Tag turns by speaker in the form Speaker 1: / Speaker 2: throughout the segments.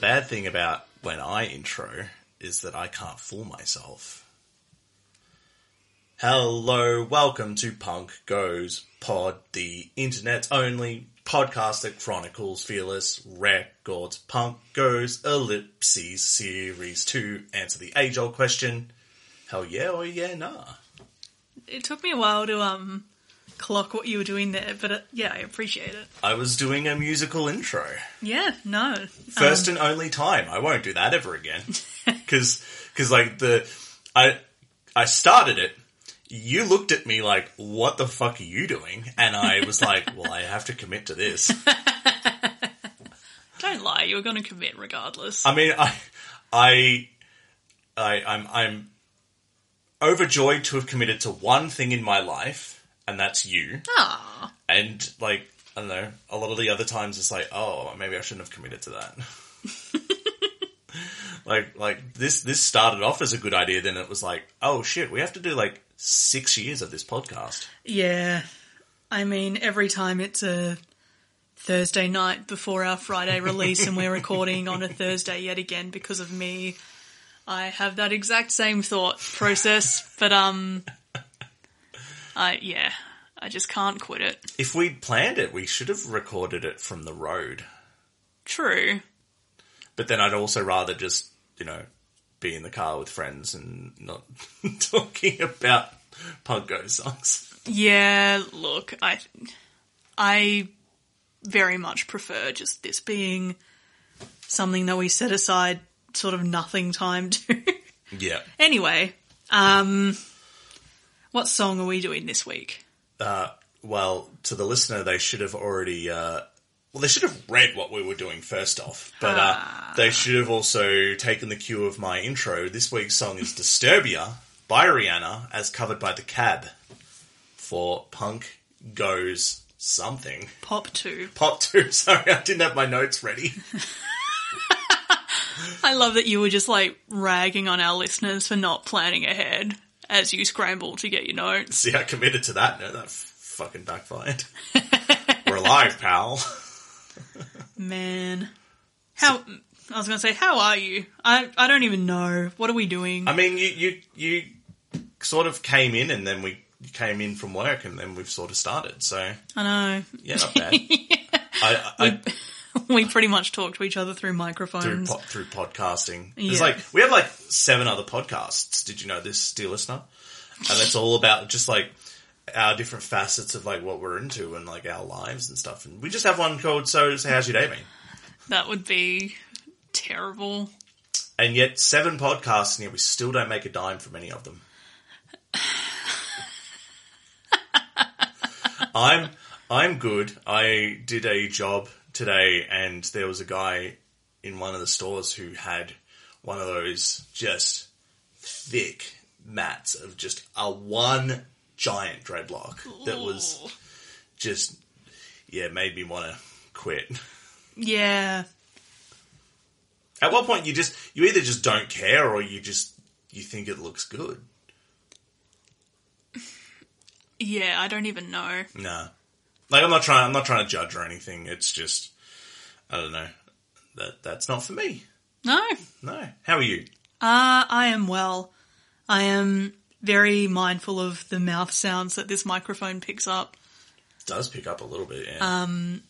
Speaker 1: bad thing about when I intro is that I can't fool myself. Hello, welcome to Punk Goes Pod, the internet's only podcast that chronicles fearless records. Punk Goes Ellipses Series 2. Answer the age old question. Hell yeah or yeah nah.
Speaker 2: It took me a while to um clock what you were doing there, but uh, yeah, I appreciate it.
Speaker 1: I was doing a musical intro.
Speaker 2: Yeah, no.
Speaker 1: First and only time. I won't do that ever again. Cause, cause like the, I, I started it. You looked at me like, what the fuck are you doing? And I was like, well, I have to commit to this.
Speaker 2: Don't lie, you're going to commit regardless.
Speaker 1: I mean, I, I, I, I'm, I'm overjoyed to have committed to one thing in my life, and that's you.
Speaker 2: Ah,
Speaker 1: And like, I don't know, a lot of the other times it's like, oh, maybe I shouldn't have committed to that. like, like this, this started off as a good idea. Then it was like, oh shit, we have to do like six years of this podcast.
Speaker 2: yeah. I mean, every time it's a Thursday night before our Friday release and we're recording on a Thursday yet again because of me, I have that exact same thought process, but um, I, yeah, I just can't quit it.
Speaker 1: If we'd planned it, we should have recorded it from the road.
Speaker 2: True.
Speaker 1: But then I'd also rather just, you know, be in the car with friends and not talking about punk go songs.
Speaker 2: Yeah, look, I I very much prefer just this being something that we set aside sort of nothing time to.
Speaker 1: Yeah.
Speaker 2: anyway, um what song are we doing this week?
Speaker 1: Well, to the listener, they should have already, uh, well, they should have read what we were doing first off, but uh, they should have also taken the cue of my intro. This week's song is Disturbia by Rihanna, as covered by The Cab for Punk Goes Something.
Speaker 2: Pop 2.
Speaker 1: Pop 2, sorry, I didn't have my notes ready.
Speaker 2: I love that you were just like ragging on our listeners for not planning ahead as you scramble to get your notes.
Speaker 1: See, I committed to that, no, that f- fucking backfired. we're alive, pal.
Speaker 2: Man. How I was going to say how are you? I I don't even know. What are we doing?
Speaker 1: I mean, you, you, you sort of came in and then we came in from work and then we've sort of started. So,
Speaker 2: I know.
Speaker 1: yeah, not bad. I, I,
Speaker 2: we pretty much talk to each other through
Speaker 1: through,
Speaker 2: microphones.
Speaker 1: po- through podcasting.
Speaker 2: Yeah.
Speaker 1: like, we have like seven other podcasts. Did you know this, dear listener? And it's all about just like our different facets of like what we're into and like our lives and stuff. And we just have one called So, so How's Your Day Been?
Speaker 2: That would be terrible.
Speaker 1: And yet seven podcasts and yet we still don't make a dime from any of them. I'm I'm good. I did a job today and there was a guy in one of the stores who had one of those just thick mats of just a one giant dreadlock that was just yeah, made me want to quit.
Speaker 2: Yeah.
Speaker 1: At what point you just you either just don't care or you just you think it looks good.
Speaker 2: Yeah, I don't even know.
Speaker 1: Nah. Like I'm not trying I'm not trying to judge or anything. It's just I don't know. That that's not for me.
Speaker 2: No.
Speaker 1: No. How are you?
Speaker 2: Uh, I am well. I am very mindful of the mouth sounds that this microphone picks up,
Speaker 1: It does pick up a little bit, yeah.
Speaker 2: Um,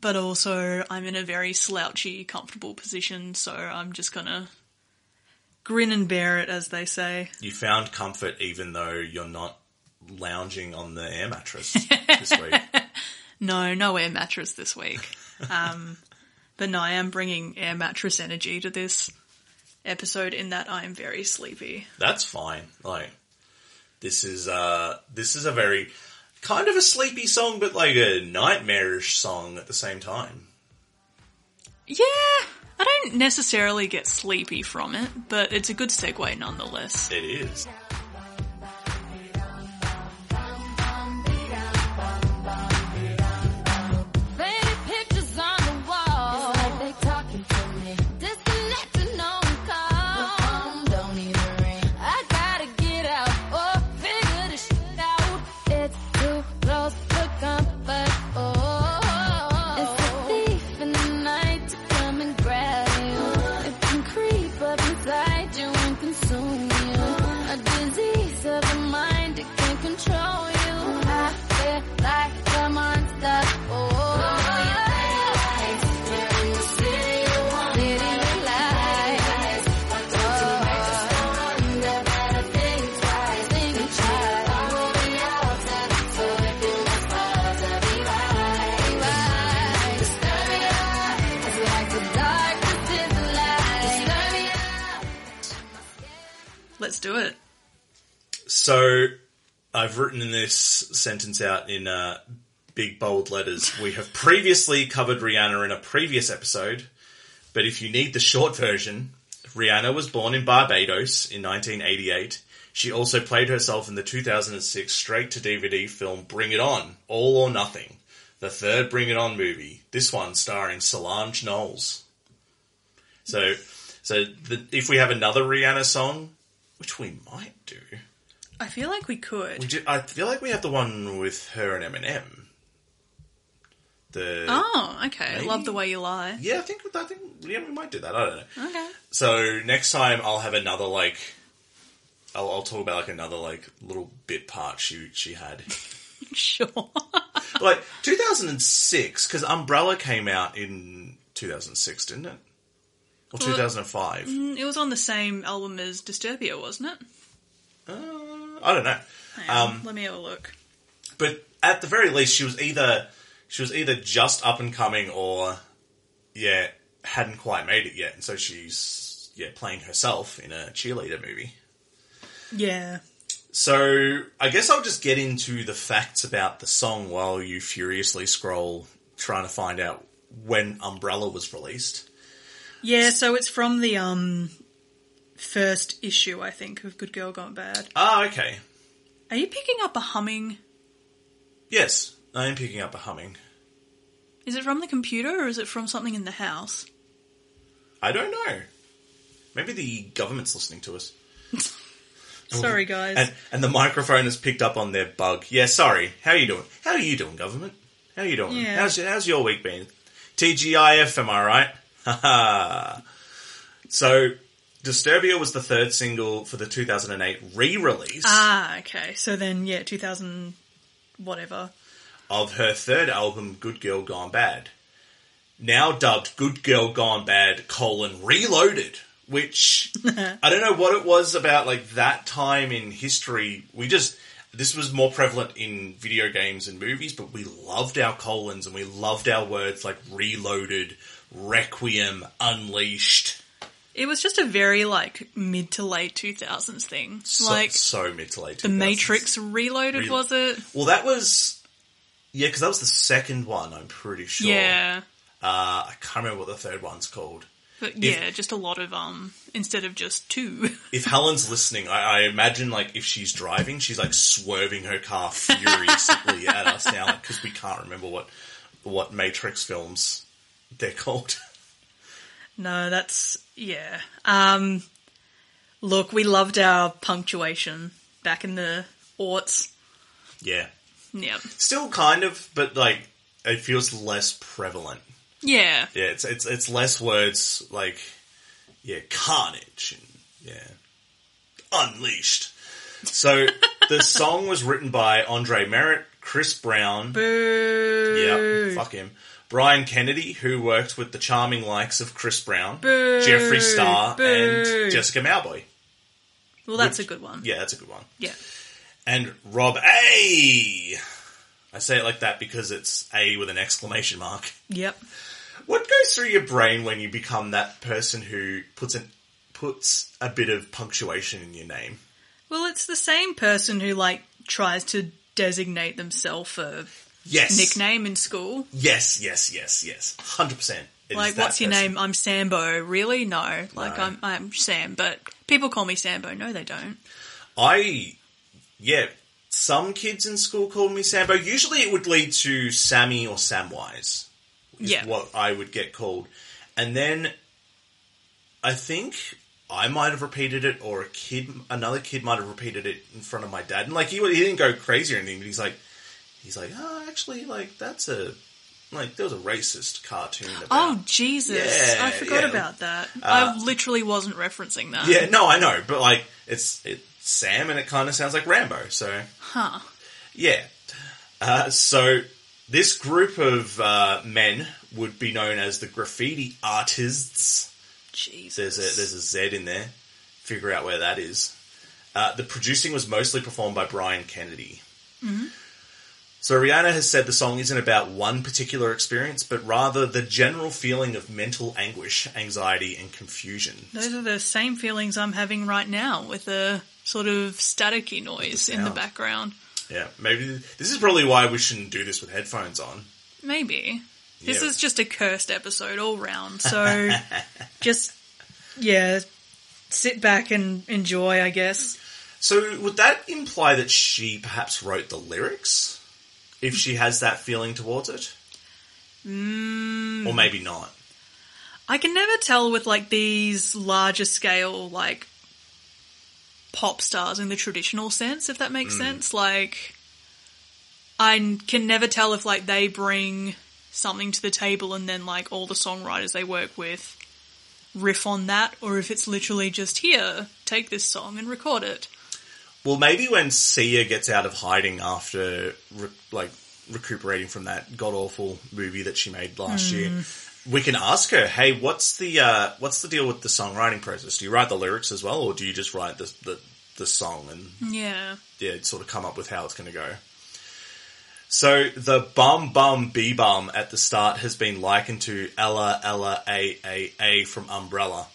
Speaker 2: but also I'm in a very slouchy, comfortable position, so I'm just gonna grin and bear it, as they say.
Speaker 1: you found comfort even though you're not lounging on the air mattress this week.
Speaker 2: No, no air mattress this week. Um, but no, I am bringing air mattress energy to this episode in that I am very sleepy.
Speaker 1: That's fine. Like this is uh this is a very kind of a sleepy song but like a nightmarish song at the same time.
Speaker 2: Yeah, I don't necessarily get sleepy from it, but it's a good segue nonetheless.
Speaker 1: It is.
Speaker 2: Do it.
Speaker 1: So, I've written this sentence out in uh, big bold letters. We have previously covered Rihanna in a previous episode, but if you need the short version, Rihanna was born in Barbados in 1988. She also played herself in the 2006 straight to DVD film Bring It On, All or Nothing, the third Bring It On movie. This one starring Solange Knowles. So, so the, if we have another Rihanna song, which we might do,
Speaker 2: I feel like we
Speaker 1: we
Speaker 2: could.
Speaker 1: do, I feel like we have the one with her and Eminem. The
Speaker 2: Oh, okay.
Speaker 1: Maybe.
Speaker 2: Love the way you lie.
Speaker 1: yeah, I think I think yeah, we might do that. I don't know.
Speaker 2: Okay.
Speaker 1: So next time I'll have another like, I'll, I'll talk about like another like little bit part she she had.
Speaker 2: Sure.
Speaker 1: like 2006 because Umbrella came out in 2006, didn't it? Or
Speaker 2: Well,
Speaker 1: 2005?
Speaker 2: Mm, it was on the same album as Disturbia, wasn't it?
Speaker 1: Uh, I don't know. Um,
Speaker 2: let me have a look.
Speaker 1: but at the very least, she was either she was either just up and coming or yeah hadn't quite made it yet, and so she's yeah playing herself in a cheerleader movie.
Speaker 2: Yeah.
Speaker 1: So I guess I'll just get into the facts about the song while you furiously scroll trying to find out when Umbrella was released.
Speaker 2: Yeah, so it's from the um first issue, I think, of Good Girl Gone Bad.
Speaker 1: Ah, okay.
Speaker 2: Are you picking up a humming?
Speaker 1: Yes, I am picking up a humming.
Speaker 2: Is it from the computer or is it from something in the house?
Speaker 1: I don't know. Maybe the government's listening to us.
Speaker 2: Sorry, guys.
Speaker 1: And, and the microphone has picked up on their bug. Yeah, sorry. How are you doing? How are you doing, government? How are you doing?
Speaker 2: Yeah.
Speaker 1: How's, how's your week been? TGIF, am I right? Haha. so, Disturbia was the third single for the 2008 re-release
Speaker 2: ah, okay. So then, yeah, 2000, whatever.
Speaker 1: of her third album, Good Girl Gone Bad. Now dubbed Good Girl Gone Bad, colon, Reloaded. Which, I don't know what it was about, like, that time in history. We just, this was more prevalent in video games and movies, but we loved our colons and we loved our words like Reloaded, Requiem, Unleashed.
Speaker 2: It was just a very, like, mid to late 2000s thing.
Speaker 1: So,
Speaker 2: like,
Speaker 1: so mid to late
Speaker 2: The Matrix Reloaded,
Speaker 1: Re-
Speaker 2: was it?
Speaker 1: Well, that was, yeah, because that was the second one, I'm pretty sure.
Speaker 2: Yeah.
Speaker 1: Uh, I can't remember what the third one's called.
Speaker 2: But yeah, just a lot of, um, instead of just two.
Speaker 1: If Helen's listening, I, I imagine like if she's driving, she's like swerving her car furiously at us now because we can't remember what what Matrix films they're called.
Speaker 2: no, that's, yeah. Um, look, we loved our punctuation back in the aughts.
Speaker 1: yeah,
Speaker 2: Yeah.
Speaker 1: still kind of, but like it feels less prevalent.
Speaker 2: Yeah.
Speaker 1: Yeah, it's it's it's less words like yeah, carnage and yeah, unleashed. So the song was written by Andre Merritt, Chris Brown,
Speaker 2: Boo.
Speaker 1: Yeah, fuck him. Brian Kennedy, who worked with the charming likes of Chris Brown,
Speaker 2: Boo.
Speaker 1: Jeffree Star,
Speaker 2: Boo.
Speaker 1: and Jessica Mauboy.
Speaker 2: Well, that's
Speaker 1: Which-
Speaker 2: a good one.
Speaker 1: Yeah, that's a good one.
Speaker 2: Yeah.
Speaker 1: And Rob A. I say it like that because it's A with an exclamation mark.
Speaker 2: Yep.
Speaker 1: What goes through your brain when you become that person who puts an puts a bit of punctuation in your name?
Speaker 2: Well, it's the same person who, like, tries to designate themselves a
Speaker 1: Yes.
Speaker 2: nickname in school.
Speaker 1: Yes, yes, yes, yes. Hundred percent.
Speaker 2: Like, what's your name? I'm Sambo. Really? No. Like,
Speaker 1: No.
Speaker 2: I'm, I'm Sam, but people call me Sambo. No, they don't.
Speaker 1: I, yeah, some kids in school called me Sambo. Usually it would lead to Sammy or Samwise. Is
Speaker 2: Yeah.
Speaker 1: what I would get called. And then I think I might have repeated it or a kid, another kid might have repeated it in front of my dad. And like, he, he didn't go crazy or anything, but he's like, he's like, oh, actually, like, that's a, like there was a racist cartoon about.
Speaker 2: Oh Jesus!
Speaker 1: Yeah,
Speaker 2: I forgot
Speaker 1: yeah.
Speaker 2: about that.
Speaker 1: Uh,
Speaker 2: I literally wasn't referencing that.
Speaker 1: Yeah, no, I know, but like it's it's Sam, and it kind of sounds like Rambo. So
Speaker 2: Huh.
Speaker 1: yeah, uh, so this group of uh, men would be known as the graffiti artists.
Speaker 2: Jesus.
Speaker 1: There's a there's a Z in there. Figure out where that is. Uh, the producing was mostly performed by Brian Kennedy. So Rihanna has said the song isn't about one particular experience, but rather the general feeling of mental anguish, anxiety, and confusion.
Speaker 2: Those are the same feelings I'm having right now with a sort of staticky noise in the background.
Speaker 1: Yeah, maybe this is probably why we shouldn't do this with headphones on.
Speaker 2: Maybe. This
Speaker 1: Yeah.
Speaker 2: is just a cursed episode all round, so just, yeah, sit back and enjoy, I guess.
Speaker 1: So would that imply that she perhaps wrote the lyrics? If she has that feeling towards it?
Speaker 2: Mm.
Speaker 1: Or maybe not.
Speaker 2: I can never tell with like these larger scale, like, pop stars in the traditional sense, if that makes sense. Like, I can never tell if like they bring something to the table and then like all the songwriters they work with riff on that, or if it's literally just here, take this song and record it.
Speaker 1: Well, maybe when Sia gets out of hiding after re- like recuperating from that god awful movie that she made last year, we can ask her, "Hey, what's the uh, what's the deal with the songwriting process? Do you write the lyrics as well, or do you just write the the, the song and
Speaker 2: Yeah.
Speaker 1: yeah, sort of come up with how it's going to go?" So the bum bum bee bum at the start has been likened to Ella Ella A A A from Umbrella.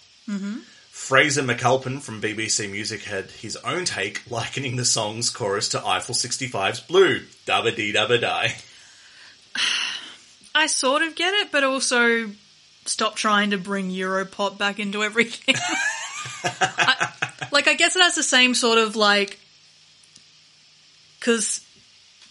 Speaker 1: Fraser McAlpin from BBC Music had his own take, likening the song's chorus to Eiffel 65's Blue, Dabba Dee Dabba Die.
Speaker 2: I sort of get it, but also stop trying to bring Europop back into everything. I, like, I guess it has the same sort of like, because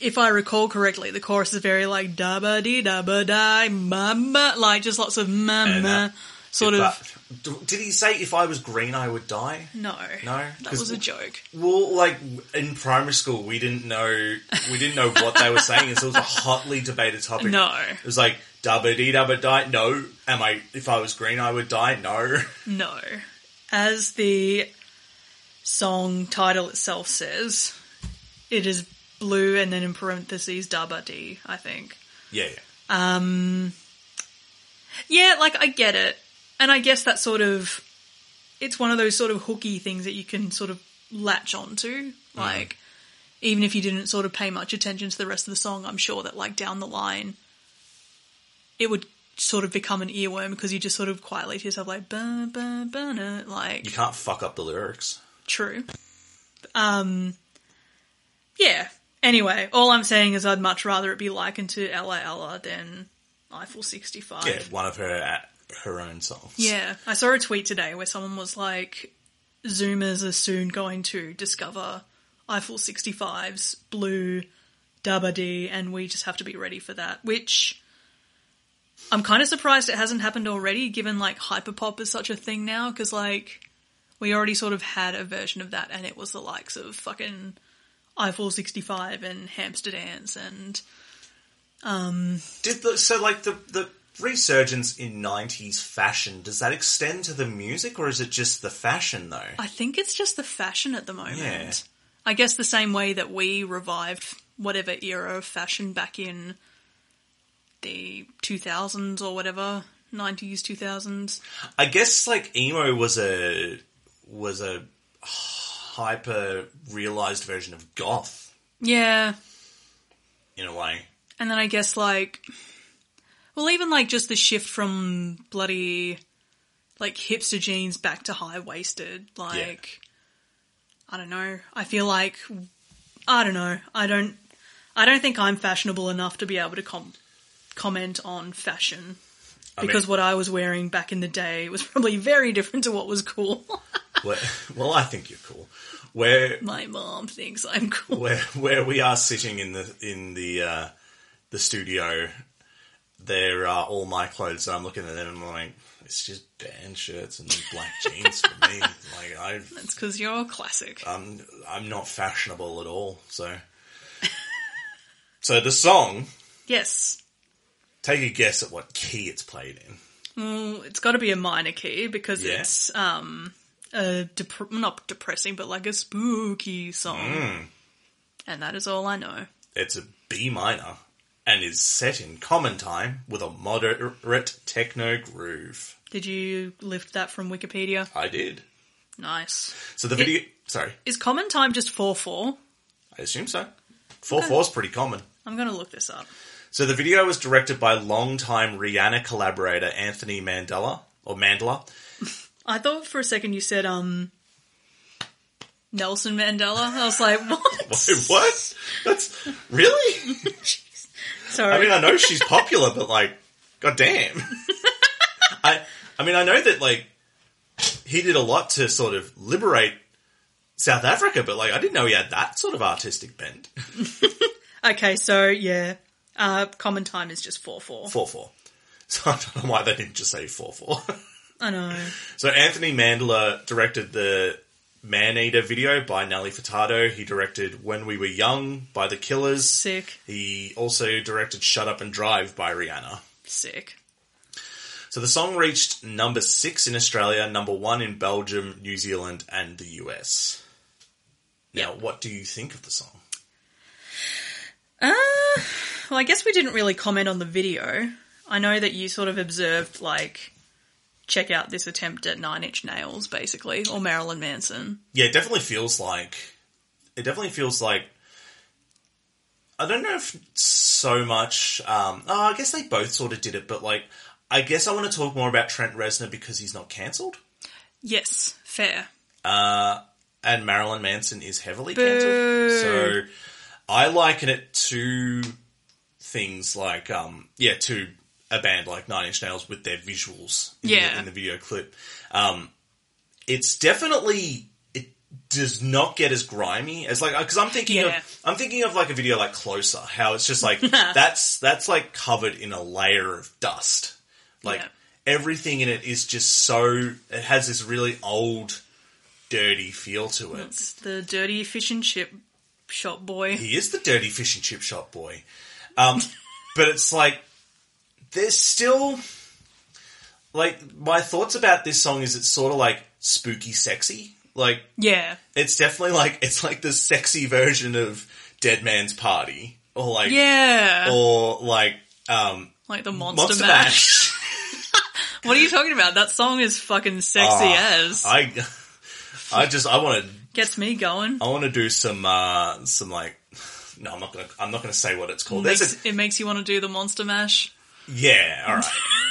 Speaker 2: if I recall correctly, the chorus is very like da ba dee da ba die mama, like just lots of mama,
Speaker 1: uh,
Speaker 2: sort of.
Speaker 1: Did he say if I was green I would die?
Speaker 2: no,
Speaker 1: No?
Speaker 2: that was a joke.
Speaker 1: Well, like in primary school, we didn't know we didn't know what they were saying, and so it was a hotly debated topic.
Speaker 2: No.
Speaker 1: it was like dabba dee dabba die. No, am I? If I was green, I would die. No,
Speaker 2: No. As the song title itself says, it is blue and then in parentheses Daba D, I I think.
Speaker 1: yeah, yeah.
Speaker 2: Um, yeah, like I get it. And I guess that sort of it's one of those sort of hooky things that you can sort of latch onto. Like even if you didn't sort of pay much attention to the rest of the song, I'm sure that like down the line it would sort of become an earworm because you just sort of quietly to yourself like ba ba ba na, like
Speaker 1: You can't fuck up the lyrics.
Speaker 2: True. Um, yeah. Anyway, all I'm saying is I'd much rather it be likened to Ella Ella than Eiffel 65.
Speaker 1: Yeah, one of her her own songs.
Speaker 2: Yeah. I saw a tweet today where someone was like, Zoomers are soon going to discover Eiffel 65's blue Dabba D, and we just have to be ready for that, which I'm kind of surprised it hasn't happened already, given like hyperpop is such a thing now, because like we already sort of had a version of that, and it was the likes of fucking Eiffel 65 and Hamster Dance and Um,
Speaker 1: Did the so like the the resurgence in '90s fashion? Does that extend to the music, or is it just the fashion though?
Speaker 2: I think it's just the fashion at the moment.
Speaker 1: Yeah.
Speaker 2: I guess the same way that we revived whatever era of fashion back in the 2000s or whatever, 90s, 2000s.
Speaker 1: I guess like emo was a was a hyper realized version of goth
Speaker 2: Yeah.
Speaker 1: in a way.
Speaker 2: And then I guess like, well, even like just the shift from bloody like hipster jeans back to high waisted, like, I don't know. I feel like, I don't know. I don't, I don't think I'm fashionable enough to be able to com- comment on fashion.
Speaker 1: I
Speaker 2: Because
Speaker 1: mean-
Speaker 2: what I was wearing back in the day was probably very different to what was cool.
Speaker 1: Where, well, I think you're cool. Where
Speaker 2: My mom thinks I'm cool.
Speaker 1: where where we are sitting in the in the uh, the studio, there are all my clothes. And I'm looking at them and I'm like, it's just band shirts and black jeans for me. Like I,
Speaker 2: It's because you're classic.
Speaker 1: I'm I'm not fashionable at all. So, so the song
Speaker 2: yes.
Speaker 1: Take a guess at what key it's played in.
Speaker 2: Well, it's got to be a minor key because
Speaker 1: Yeah.
Speaker 2: it's um a dep- not depressing, but like a spooky song,
Speaker 1: Hmm.
Speaker 2: and that is all I know.
Speaker 1: It's a B minor and is set in common time with a moderate techno groove.
Speaker 2: Did you lift that from Wikipedia?
Speaker 1: I did.
Speaker 2: Nice.
Speaker 1: So the video. sorry,
Speaker 2: Is common time just four four?
Speaker 1: I assume so. Four four is pretty common.
Speaker 2: I'm gonna look this up.
Speaker 1: So the video was directed by longtime Rihanna collaborator Anthony Mandela or Mandela.
Speaker 2: I thought for a second you said um Nelson Mandela. I was like, what?
Speaker 1: Wait, what? That's really?
Speaker 2: Sorry.
Speaker 1: I mean, I know she's popular, but like, goddamn. I, I mean, I know that like he did a lot to sort of liberate South Africa, but like, I didn't know he had that sort of artistic bent.
Speaker 2: okay, so yeah, uh, common time is just four four.
Speaker 1: Four four. So I don't know why they didn't just say four four.
Speaker 2: I know.
Speaker 1: So Anthony Mandela directed the Man Eater video by Nelly Furtado. He directed When We Were Young by The Killers.
Speaker 2: Sick,
Speaker 1: He also directed Shut Up and Drive by Rihanna.
Speaker 2: sick.
Speaker 1: So the song reached number six in Australia, number one in Belgium, New Zealand, and the US. Now, what do you think of the song?
Speaker 2: Uh, well, I guess we didn't really comment on the video. I know that you sort of observed, like, check out this attempt at Nine Inch Nails, basically, or Marilyn Manson.
Speaker 1: Yeah, it definitely feels like it definitely feels like I don't know if so much. Um, oh, I guess they both sort of did it, but like I guess I want to talk more about Trent Reznor because he's not cancelled,
Speaker 2: Yes, fair.
Speaker 1: uh, and Marilyn Manson is heavily cancelled. So I liken it to things like um, yeah, to a band like Nine Inch Nails with their visuals in,
Speaker 2: Yeah.
Speaker 1: the, in the video clip. Um, it's definitely it does not get as grimy as like because I'm thinking
Speaker 2: Yeah.
Speaker 1: of I'm thinking of like a video like Closer, how it's just like that's that's like covered in a layer of dust, like
Speaker 2: Yeah.
Speaker 1: everything in it is just so it has this really old, dirty feel to it.
Speaker 2: It's the dirty fish and chip shop boy.
Speaker 1: He is the dirty fish and chip shop boy, um, but it's like there's still like my thoughts about this song is it's sort of like spooky sexy like
Speaker 2: Yeah,
Speaker 1: it's definitely like it's like the sexy version of Dead Man's Party, or like
Speaker 2: yeah,
Speaker 1: or like um,
Speaker 2: like the Monster,
Speaker 1: Monster
Speaker 2: Mash.
Speaker 1: Mash.
Speaker 2: What are you talking about? That song is fucking sexy
Speaker 1: Ah,
Speaker 2: as.
Speaker 1: I I just I want to
Speaker 2: Gets me going.
Speaker 1: I want to do some uh some like no I'm not gonna I'm not gonna say what it's called. There's a
Speaker 2: it makes you want to do the Monster Mash.
Speaker 1: Yeah all right.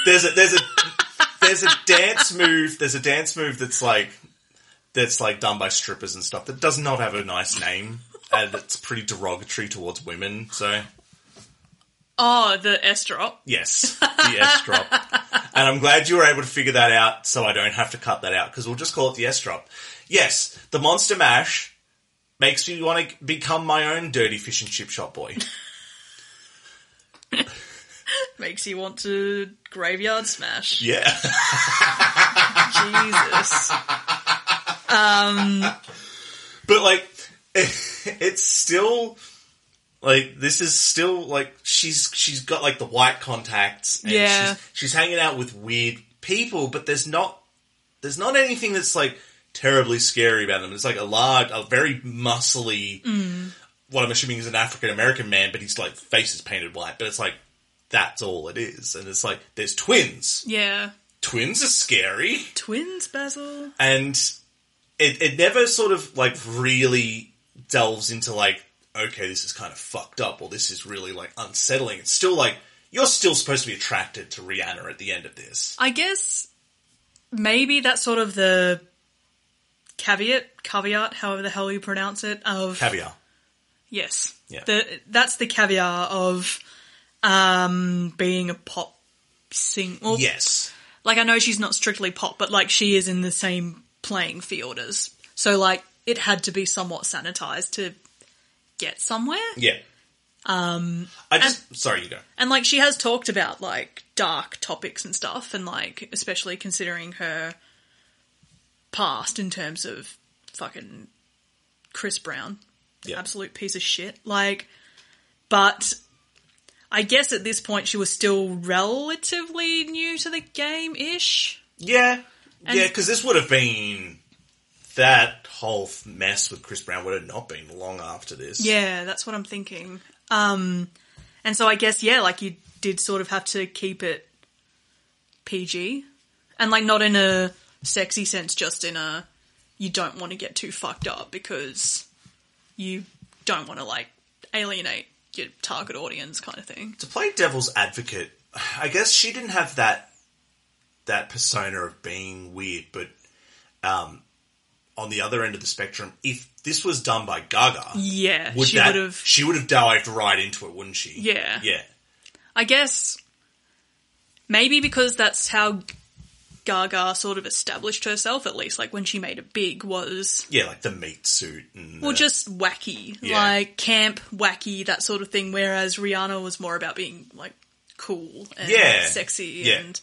Speaker 1: There's a there's a there's a dance move. There's a dance move that's like that's like done by strippers and stuff that does not have a nice name and it's pretty derogatory towards women. So
Speaker 2: Oh, the S drop.
Speaker 1: Yes, the S drop. And I'm glad you were able to figure that out so I don't have to cut that out because we'll just call it the S drop. Yes, the Monster Mash makes me want to become my own dirty fish and chip shop boy.
Speaker 2: Makes you want to graveyard smash.
Speaker 1: Yeah.
Speaker 2: Jesus.
Speaker 1: Um, but like, it's still like this is still like she's she's got like the white contacts. And
Speaker 2: Yeah.
Speaker 1: She's, she's hanging out with weird people, but there's not there's not anything that's like terribly scary about them. It's like a large, a very muscly. Mm. What I'm assuming is an African American man, but he's like face is painted white. But it's like that's all it is, and it's like there's twins.
Speaker 2: Yeah.
Speaker 1: Twins are scary
Speaker 2: Twins, Basil.
Speaker 1: and it, it never sort of like really delves into like okay this is kind of fucked up or this is really like unsettling it's still like you're still supposed to be attracted to rihanna at the end of this
Speaker 2: I guess maybe that's sort of the caveat, caveat, however the hell you pronounce it, of
Speaker 1: caviar
Speaker 2: yes,
Speaker 1: Yeah.
Speaker 2: The, that's the caviar of um, being a pop sing. Well,
Speaker 1: yes
Speaker 2: like I know she's not strictly pop, but like she is in the same playing field as. So like it had to be somewhat sanitized to get somewhere.
Speaker 1: yeah um i just sorry you go
Speaker 2: And like she has talked about like dark topics and stuff, and like especially considering her past in terms of fucking Chris Brown,
Speaker 1: yeah
Speaker 2: absolute piece of shit. Like, but I guess at this point she was still relatively new to the game ish.
Speaker 1: Yeah,
Speaker 2: And-
Speaker 1: yeah, because this would have been that whole mess with Chris Brown would have not been long after this.
Speaker 2: Yeah, that's what I'm thinking. Um, and so I guess yeah, like you did sort of have to keep it PG, and like not in a sexy sense, just in a you don't want to get too fucked up because you don't want to like alienate your target audience kind of thing.
Speaker 1: to play devil's advocate, I guess she didn't have that that persona of being weird, but um, on the other end of the spectrum, if this was done by Gaga,
Speaker 2: Yeah,
Speaker 1: would
Speaker 2: she would have.
Speaker 1: she would have dived right into it, wouldn't she?
Speaker 2: Yeah.
Speaker 1: yeah,
Speaker 2: I guess maybe because that's how Gaga sort of established herself, at least like when she made it big, was
Speaker 1: yeah, like the meat suit and
Speaker 2: well
Speaker 1: the-
Speaker 2: just wacky,
Speaker 1: Yeah.
Speaker 2: like camp, wacky, that sort of thing. Whereas Rihanna was more about being like cool and
Speaker 1: Yeah.
Speaker 2: sexy
Speaker 1: Yeah.
Speaker 2: and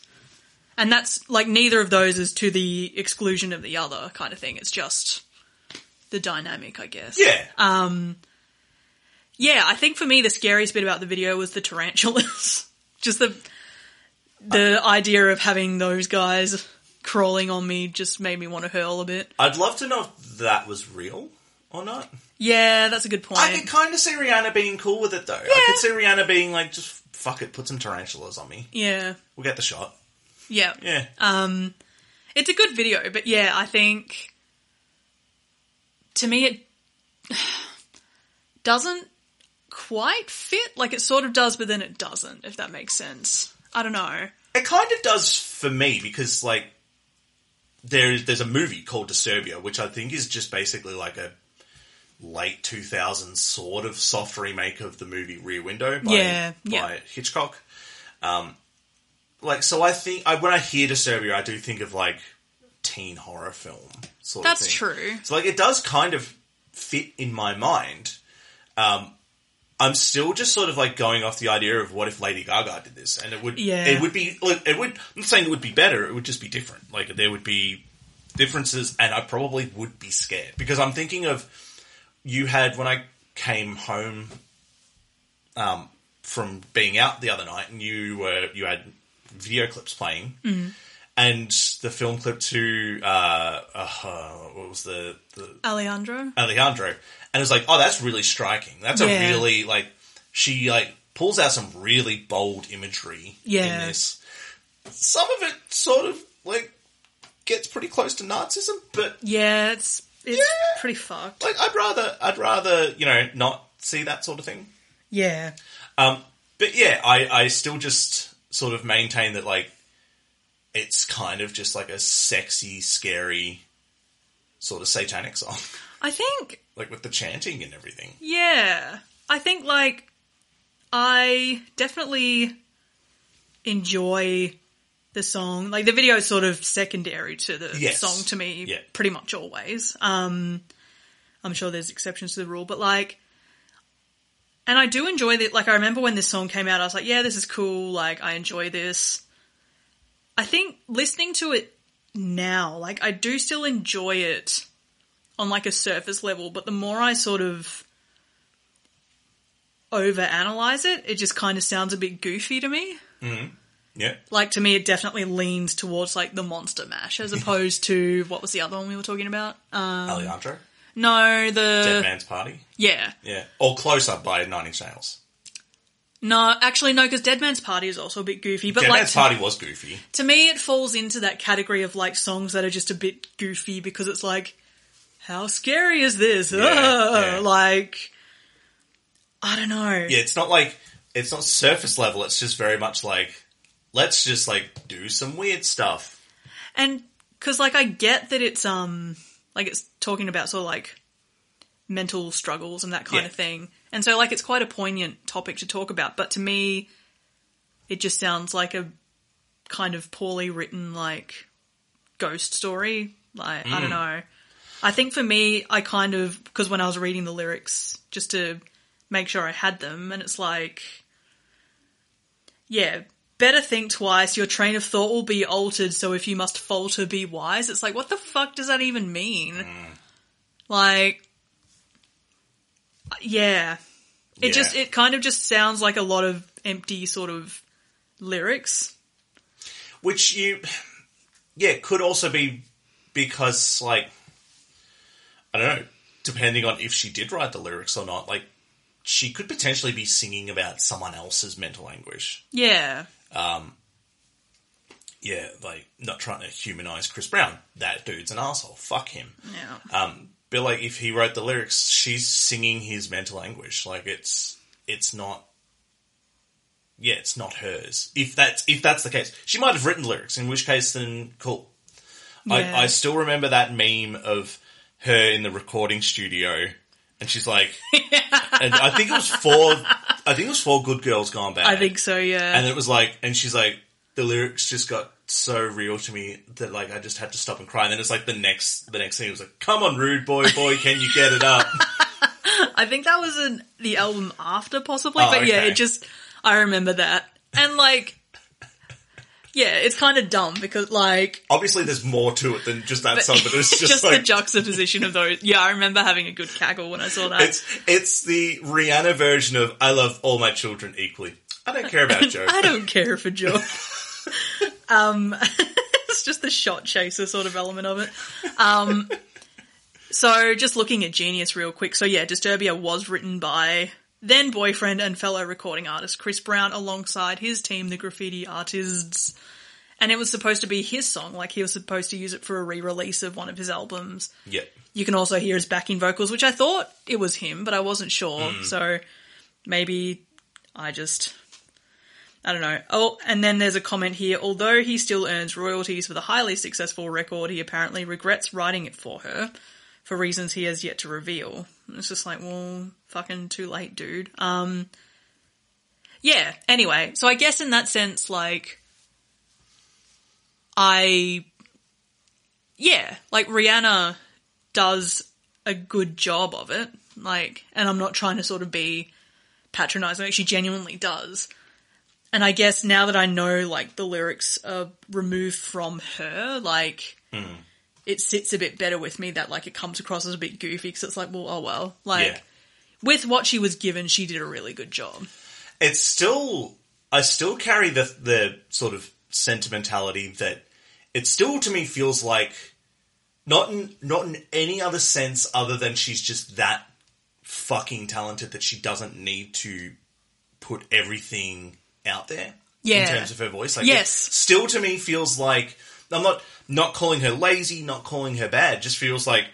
Speaker 2: and that's like neither of those is to the exclusion of the other kind of thing. It's just the dynamic, I guess.
Speaker 1: yeah.
Speaker 2: Um, yeah, I think for me the scariest bit about the video was the tarantulas. just the the idea of having those guys crawling on me just made me want to hurl a bit.
Speaker 1: I'd love to know if that was real or not.
Speaker 2: Yeah, that's a good point.
Speaker 1: I could kind of see Rihanna being cool with it though. I could see Rihanna being like, just fuck it, put some tarantulas on me.
Speaker 2: yeah,
Speaker 1: We'll get the shot.
Speaker 2: yeah.
Speaker 1: Yeah.
Speaker 2: Um, it's a good video, but yeah, I think to me it doesn't quite fit. Like it sort of does, but then it doesn't. If that makes sense. I don't know.
Speaker 1: It kind of does for me because like there's there's a movie called Disturbia, which I think is just basically like a late 2000s sort of soft remake of the movie Rear Window by,
Speaker 2: Yeah,
Speaker 1: by
Speaker 2: yeah.
Speaker 1: Hitchcock. Um, like so, I think I, when I hear Disturbia, I do think of like teen horror film sort
Speaker 2: That's
Speaker 1: of thing.
Speaker 2: true.
Speaker 1: So like it does kind of fit in my mind. Um, I'm still just sort of like going off the idea of what if Lady Gaga did this, and it would,
Speaker 2: Yeah.
Speaker 1: it would be, like, it would. I'm not saying it would be better. It would just be different. Like there would be differences, and I probably would be scared because I'm thinking of you had when I came home um, from being out the other night, and you were you had video clips playing. And the film clip to uh, uh, what was the, the
Speaker 2: Alejandro.
Speaker 1: Alejandro, and it was like, oh, that's really striking. That's
Speaker 2: Yeah.
Speaker 1: a really like she like pulls out some really bold imagery
Speaker 2: Yeah.
Speaker 1: in this. Some of it sort of like gets pretty close to Nazism, but
Speaker 2: Yeah, it's it's
Speaker 1: Yeah.
Speaker 2: pretty fucked.
Speaker 1: like I'd rather I'd rather you know not see that sort of thing.
Speaker 2: Yeah,
Speaker 1: Um, but yeah, I I still just sort of maintain that like it's kind of just like a sexy, scary sort of satanic song,
Speaker 2: I think
Speaker 1: like with the chanting and everything.
Speaker 2: Yeah. I think like I definitely enjoy the song. Like the video is sort of secondary to the
Speaker 1: Yes.
Speaker 2: song to me
Speaker 1: Yeah.
Speaker 2: pretty much always. Um I'm sure there's exceptions to the rule, but like and I do enjoy that like I remember when this song came out I was like, yeah, this is cool, like I enjoy this. I think listening to it now, like I do still enjoy it on like a surface level, but the more I sort of overanalyze it, it just kind of sounds a bit goofy to me.
Speaker 1: Yeah.
Speaker 2: Like to me, it definitely leans towards like the monster mash as opposed to what was the other one we were talking about? Um,
Speaker 1: Alejandro,
Speaker 2: no, the
Speaker 1: Dead Man's Party.
Speaker 2: yeah,
Speaker 1: Yeah. Or Close Up by Nine Inch Nails.
Speaker 2: no, actually no, because Dead Man's Party is also a bit goofy. But
Speaker 1: Dead
Speaker 2: like
Speaker 1: Man's
Speaker 2: to,
Speaker 1: Party was goofy.
Speaker 2: to me, it falls into that category of like songs that are just a bit goofy because it's like, how scary is this? Ugh.
Speaker 1: yeah.
Speaker 2: Like, I don't know.
Speaker 1: Yeah, it's not like it's not surface level. It's just very much like let's just like do some weird stuff.
Speaker 2: And because like I get that it's um like it's talking about sort of like mental struggles and that kind
Speaker 1: Yeah.
Speaker 2: of thing, and so like it's quite a poignant topic to talk about. But to me, it just sounds like a kind of poorly written like ghost story. Like I don't know. I think for me, I kind of because when I was reading the lyrics just to make sure I had them, and it's like, yeah, better think twice. Your train of thought will be altered, so if you must falter, be wise. It's like, what the fuck does that even mean? Mm. Like, yeah, It
Speaker 1: Yeah.
Speaker 2: just it kind of just sounds like a lot of empty sort of lyrics.
Speaker 1: Which you, yeah, could also be because, like, I don't know, depending on if she did write the lyrics or not, like, she could potentially be singing about someone else's mental anguish.
Speaker 2: Yeah.
Speaker 1: Um, Yeah, like, not trying to humanize Chris Brown. That dude's an asshole. Fuck him.
Speaker 2: Yeah.
Speaker 1: Um, but, like, if he wrote the lyrics, she's singing his mental anguish. Like, it's, it's not, yeah, it's not hers. If that's, if that's the case. She might have written lyrics, in which case, then cool.
Speaker 2: Yeah.
Speaker 1: I, I still remember that meme of her in the recording studio, and she's like, and I think it was four, I think it was four good girls gone bad.
Speaker 2: I think so, yeah.
Speaker 1: and it was like, and she's like, the lyrics just got so real to me that like I just had to stop and cry. And then it's like the next, the next thing was like, come on, rude boy, boy, can you get it up?
Speaker 2: I think that was in the album after, possibly.
Speaker 1: Oh,
Speaker 2: but yeah, it just I remember that, and like, yeah, it's kind of dumb because like
Speaker 1: Obviously, there's more to it than just that song, but it's just,
Speaker 2: just
Speaker 1: like
Speaker 2: the juxtaposition of those. Yeah, I remember having a good cackle when I saw that.
Speaker 1: it's it's the Rihanna version of "I love all my children equally." I don't care about Joe.
Speaker 2: I don't care for Joe. um, it's just the shot chaser sort of element of it. Um, so just looking at Genius real quick. So yeah, Disturbia was written by then boyfriend and fellow recording artist Chris Brown alongside his team, the Graffiti Artists. And it was supposed to be his song, like he was supposed to use it for a re-release of one of his albums.
Speaker 1: Yeah,
Speaker 2: You can also hear his backing vocals, which I thought it was him, but I wasn't sure. Mm. So maybe I just. I don't know. Oh, and then there's a comment here. Although he still earns royalties for the highly successful record, he apparently regrets writing it for her for reasons he has yet to reveal. It's just like, well, fucking too late, dude. Um, yeah. Anyway, so I guess in that sense, like, I, yeah, like Rihanna does a good job of it. Like, and I'm not trying to sort of be patronizing. Like, she genuinely does. And I guess now that I know, like, the lyrics are removed from her, like, it sits a bit better with me that, like, it comes across as a bit goofy because it's like, well, oh well. Like,
Speaker 1: yeah.
Speaker 2: with what she was given, she did a really good job.
Speaker 1: It's still I still carry the the sort of sentimentality that it still to me feels like not in not in any other sense other than she's just that fucking talented that she doesn't need to put everything out there in terms of her voice. Like
Speaker 2: Yes.
Speaker 1: it still to me feels like I'm not not calling her lazy, not calling her bad. Just feels like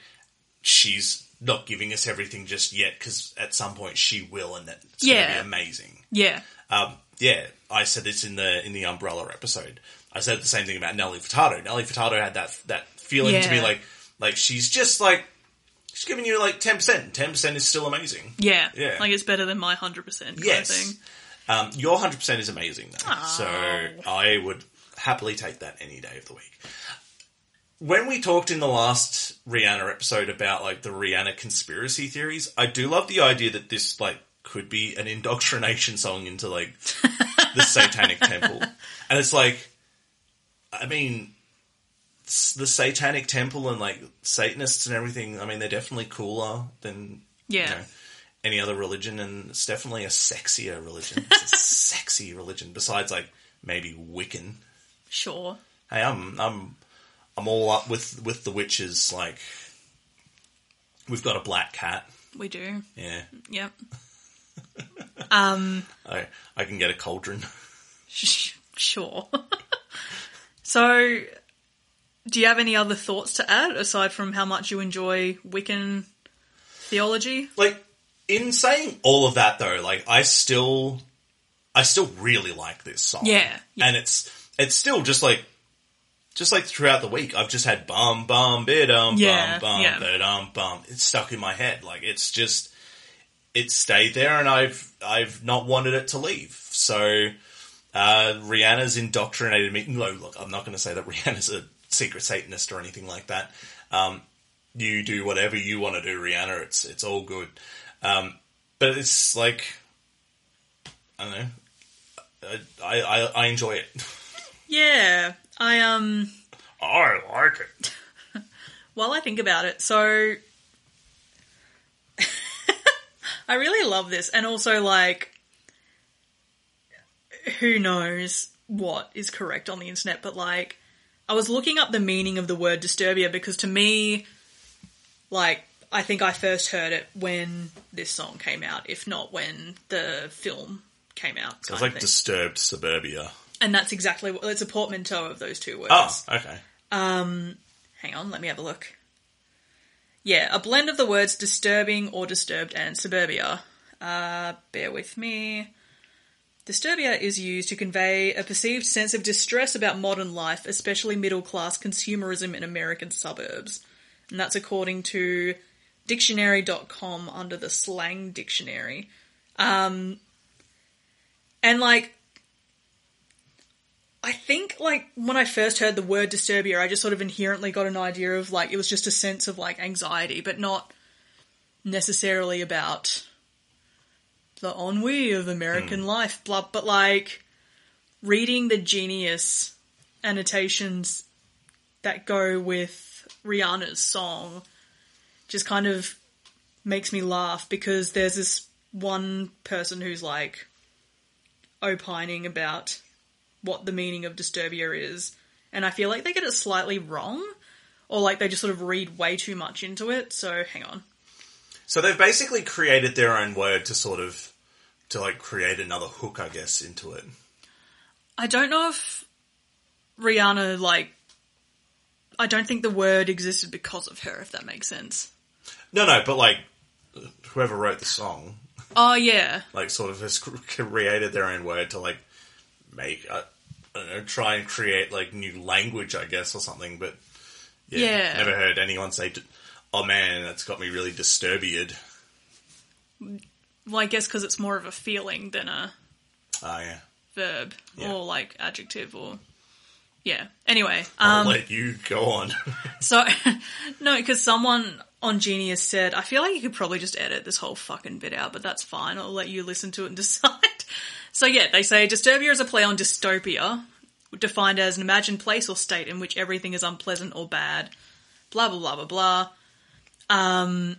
Speaker 1: she's not giving us everything just yet because at some point she will, and that's going to
Speaker 2: Yeah.
Speaker 1: be amazing.
Speaker 2: Yeah.
Speaker 1: Um, yeah, I said this in the in the Umbrella episode. I said the same thing about Nelly Furtado. Nelly Furtado had that that feeling to me like like she's just like she's giving you like ten percent. Ten percent is still amazing.
Speaker 2: Yeah.
Speaker 1: Yeah.
Speaker 2: Like, it's better than my 100% kind
Speaker 1: Yes,
Speaker 2: of thing.
Speaker 1: um, your hundred percent is amazing though.
Speaker 2: Aw.
Speaker 1: So I would happily take that any day of the week. When we talked in the last Rihanna episode about like the Rihanna conspiracy theories, I do love the idea that this like could be an indoctrination song into like the Satanic Temple, and it's like, I mean, the Satanic Temple and like Satanists and everything. I mean, they're definitely cooler than
Speaker 2: Yeah.
Speaker 1: you know, any other religion, and it's definitely a sexier religion. It's a sexy religion, besides like maybe Wiccan.
Speaker 2: Sure.
Speaker 1: Hey, I'm I'm I'm all up with with the witches. Like, we've got a black cat.
Speaker 2: We do.
Speaker 1: Yeah,
Speaker 2: Yep. um,
Speaker 1: I I can get a cauldron.
Speaker 2: sh- sure. so, do you have any other thoughts to add aside from how much you enjoy Wiccan theology?
Speaker 1: like in saying all of that though, like I still I still really like this song.
Speaker 2: Yeah, yeah.
Speaker 1: And it's it's still just like just like throughout the week I've just had bum bum bidum
Speaker 2: Yeah,
Speaker 1: bum bum
Speaker 2: yeah.
Speaker 1: bidum bum. It's stuck in my head. Like it's just it stayed there and I've I've not wanted it to leave. So uh, Rihanna's indoctrinated me. No, look, I'm not going to say that Rihanna's a secret Satanist or anything like that. Um, you do whatever you want to do, Rihanna. It's it's all good. Um, but it's like I don't know. I I, I enjoy it.
Speaker 2: Yeah, I um.
Speaker 1: I like it.
Speaker 2: While I think about it, so I really love this, and also like, who knows what is correct on the internet? But like, I was looking up the meaning of the word Disturbia because to me, like, I think I first heard it when this song came out, if not when the film came out.
Speaker 1: It's like disturbed suburbia.
Speaker 2: And that's exactly what it's a portmanteau of those two words.
Speaker 1: Oh, okay.
Speaker 2: Hang on, let me have a look. Yeah, a blend of the words disturbing or disturbed and suburbia. Uh, bear with me. Disturbia is used to convey a perceived sense of distress about modern life, especially middle class consumerism in American suburbs. And that's according to dictionary.com under the slang dictionary. Um, and like, I think like when I first heard the word disturbia, I just sort of inherently got an idea of like it was just a sense of like anxiety, but not necessarily about the ennui of American hmm. life. Blah, but like reading the genius annotations that go with Rihanna's song just kind of makes me laugh because there's this one person who's like opining about what the meaning of Disturbia is, and I feel like they get it slightly wrong, or like they just sort of read way too much into it. So hang on.
Speaker 1: So they've basically created their own word to sort of to like create another hook, I guess, into it.
Speaker 2: I don't know if Rihanna like. I don't think the word existed because of her, if that makes sense.
Speaker 1: No, no, but like whoever wrote the song,
Speaker 2: Oh yeah,
Speaker 1: like sort of has created their own word to like make uh, I don't know, try and create like new language, I guess, or something. But yeah,
Speaker 2: Yeah.
Speaker 1: never heard anyone say, "Oh man, that's got me really disturbed."
Speaker 2: well I guess because it's more of a feeling than a
Speaker 1: Oh yeah,
Speaker 2: verb
Speaker 1: Yeah.
Speaker 2: or like adjective or yeah. Anyway,
Speaker 1: I'll
Speaker 2: um,
Speaker 1: let you go on.
Speaker 2: So, no, because someone on Genius said, I feel like you could probably just edit this whole fucking bit out, but that's fine. I'll let you listen to it and decide. So, yeah, they say Disturbia is a play on dystopia, defined as an imagined place or state in which everything is unpleasant or bad. Blah, blah, blah, blah, blah. Um,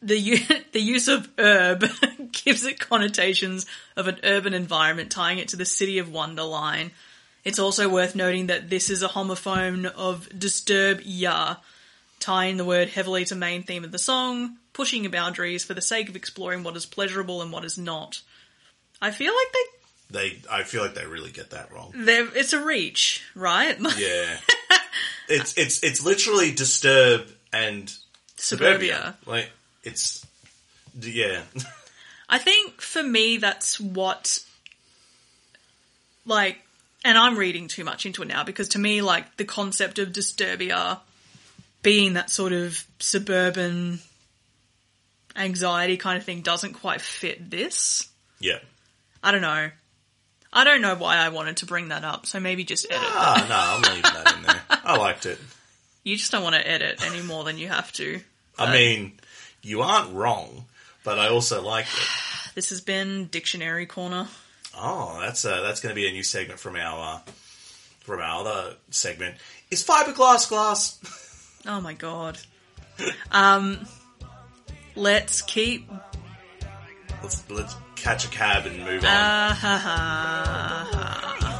Speaker 2: the, u- the use of herb gives it connotations of an urban environment, tying it to the city of Wonderline. It's also worth noting that this is a homophone of disturb ya, tying the word heavily to main theme of the song, pushing boundaries for the sake of exploring what is pleasurable and what is not. I feel like they,
Speaker 1: they, I feel like they really get that wrong.
Speaker 2: they're, it's a reach, right?
Speaker 1: Yeah, it's it's it's literally disturb and
Speaker 2: Suburbia.
Speaker 1: Like it's yeah.
Speaker 2: I think for me, that's what, like, and I'm reading too much into it now because to me, like, the concept of Disturbia being that sort of suburban anxiety kind of thing doesn't quite fit this.
Speaker 1: yeah.
Speaker 2: I don't know. I don't know why I wanted to bring that up, so maybe just edit that.
Speaker 1: Ah, no, I'm leaving that in there. I liked it.
Speaker 2: You just don't want to edit any more than you have to.
Speaker 1: I mean, you aren't wrong, but I also liked it.
Speaker 2: This has been Dictionary Corner.
Speaker 1: Oh, that's uh, that's going to be a new segment from our uh, from our other segment. Is fiberglass glass?
Speaker 2: Oh my god. Um, let's keep
Speaker 1: Let's let's catch a cab and move on.
Speaker 2: Ah, ha.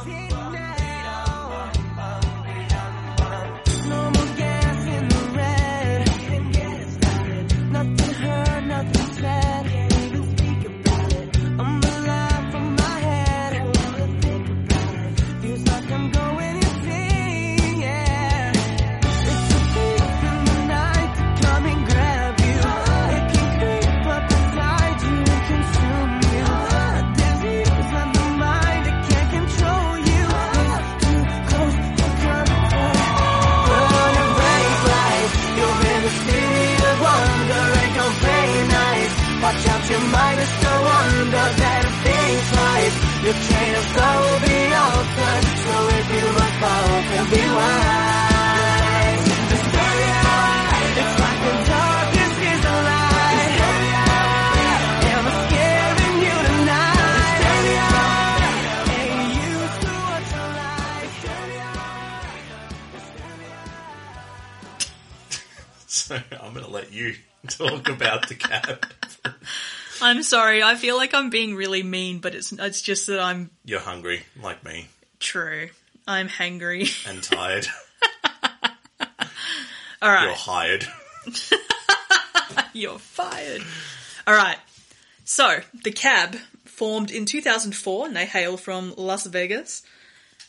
Speaker 3: I'm
Speaker 2: sorry. I feel like I'm being really mean, but it's it's just that I'm
Speaker 1: You're hungry, like me,
Speaker 2: true. I'm hangry.
Speaker 1: and tired.
Speaker 2: All right.
Speaker 1: You're hired.
Speaker 2: You're fired. All right. So, the Cab formed in 2004 and they hail from Las Vegas.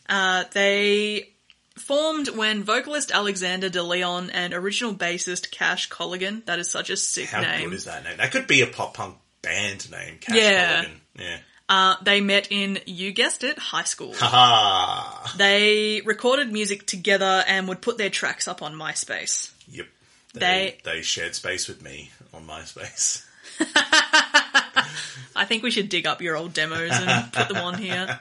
Speaker 2: Uh, they formed when vocalist Alexander De Leon and original bassist Cash Colligan, that is such a sick
Speaker 1: How
Speaker 2: name,
Speaker 1: good is that name? That could be a pop punk band name. Cash
Speaker 2: Yeah.
Speaker 1: Mulligan. Yeah.
Speaker 2: uh, they met in, you guessed it, high school.
Speaker 1: Haha.
Speaker 2: they recorded music together and would put their tracks up on MySpace.
Speaker 1: Yep. They,
Speaker 2: They-
Speaker 1: they shared space with me on MySpace.
Speaker 2: I think we should dig up your old demos and put them on here.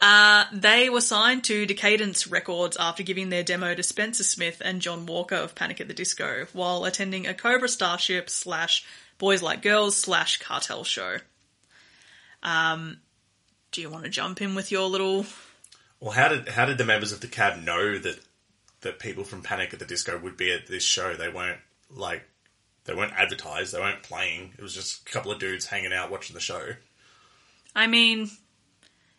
Speaker 2: Uh, they were signed to Decaydance Records after giving their demo to Spencer Smith and Jon Walker of Panic at the Disco while attending a Cobra Starship slash Boys Like Girls slash Cartel show. Um, do you want to jump in with your little?
Speaker 1: Well, how did how did the members of the cab know that that people from Panic at the Disco would be at this show? They weren't like they weren't advertised. They weren't playing. It was just a couple of dudes hanging out watching the show.
Speaker 2: I mean,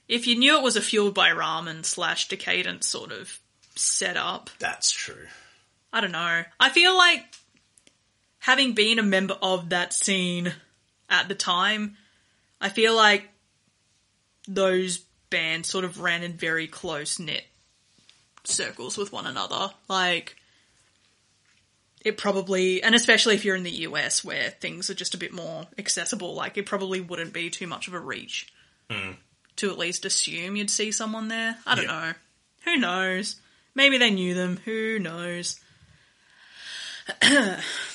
Speaker 2: if you knew it was a Fueled by Ramen slash Decaydance sort of setup,
Speaker 1: That's true.
Speaker 2: I don't know. I feel like having been a member of that scene at the time, I feel like those bands sort of ran in very close knit circles with one another. Like, it probably, and especially if you're in the US where things are just a bit more accessible, like, it probably wouldn't be too much of a reach hmm. to at least assume you'd see someone there. I don't
Speaker 1: Yeah.
Speaker 2: know. Who knows? Maybe they knew them. Who knows?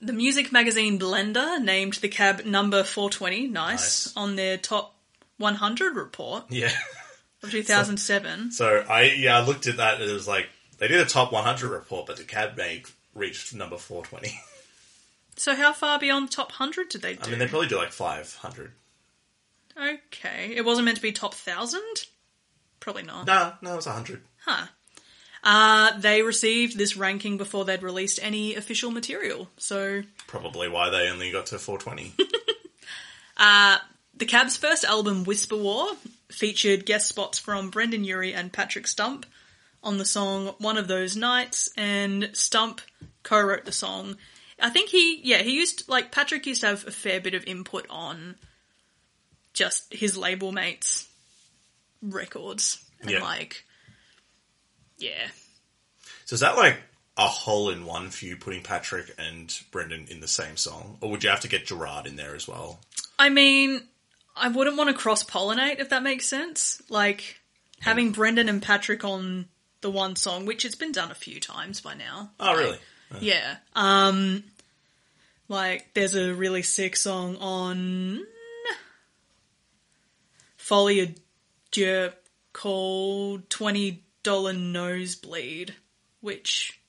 Speaker 2: the music magazine Blender named the cab number 420, nice,
Speaker 1: Nice.
Speaker 2: on their top 100 report
Speaker 1: Yeah.
Speaker 2: of 2007.
Speaker 1: So I yeah I looked at that. and It was like they did a top 100 report, but the cab made reached number 420.
Speaker 2: So how far beyond the top 100 did they do?
Speaker 1: I mean, they probably do like 500.
Speaker 2: okay. It wasn't meant to be top 1000? Probably not.
Speaker 1: No, no, it was 100.
Speaker 2: Huh. Uh, they received this ranking before they'd released any official material. So
Speaker 1: Probably why they only got to 420.
Speaker 2: The Cab's first album, Whisper War, featured guest spots from Brendon Urie and Patrick Stump on the song One of Those Nights, and Stump co wrote the song. I think he, yeah, he used, like, Patrick used to have a fair bit of input on just his label mates' records. And,
Speaker 1: Yeah.
Speaker 2: like, yeah.
Speaker 1: so is that like a hole in one for you putting Patrick and Brendon in the same song, or would you have to get Gerard in there as well?
Speaker 2: I mean, I wouldn't want to cross pollinate if that makes sense. Like having Brendon and Patrick on the one song, which it's been done a few times by now.
Speaker 1: Oh, really?
Speaker 2: Yeah. Um like there's a really sick song on Folie à Deux called Twenty Dollar Nosebleed, which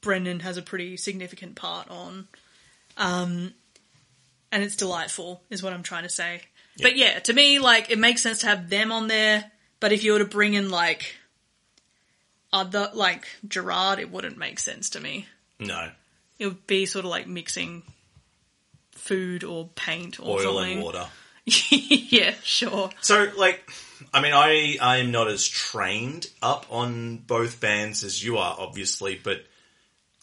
Speaker 2: Brendon has a pretty significant part on. Um and it's delightful, is what I'm trying to say. But yeah, to me, like, it makes sense to have them on there, but if you were to bring in, like, other, like, Gerard, it wouldn't make sense to me.
Speaker 1: No.
Speaker 2: It would be sort of like mixing food or paint or
Speaker 1: Oil
Speaker 2: something.
Speaker 1: and water.
Speaker 2: yeah, sure.
Speaker 1: So, like, I mean, I I am not as trained up on both bands as you are, obviously, but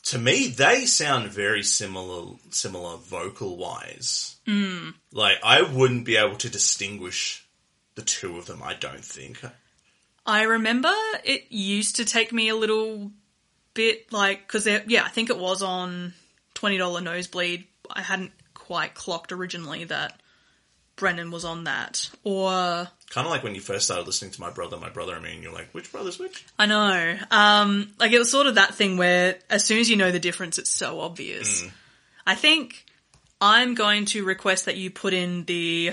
Speaker 1: to me, they sound very similar, similar vocal wise. Mm. Like, I wouldn't be able to distinguish the two of them. I don't think.
Speaker 2: I remember it used to take me a little bit, like, because, yeah, I think it was on $20 Nosebleed. I hadn't quite clocked originally that Brendon was on that. Or
Speaker 1: Kind of like when you first started listening to my brother, my brother, I mean, you're like, which brother's which?
Speaker 2: I know. Um, like it was sort of that thing where as soon as you know the difference, it's so obvious. I think I'm going to request that you put in the,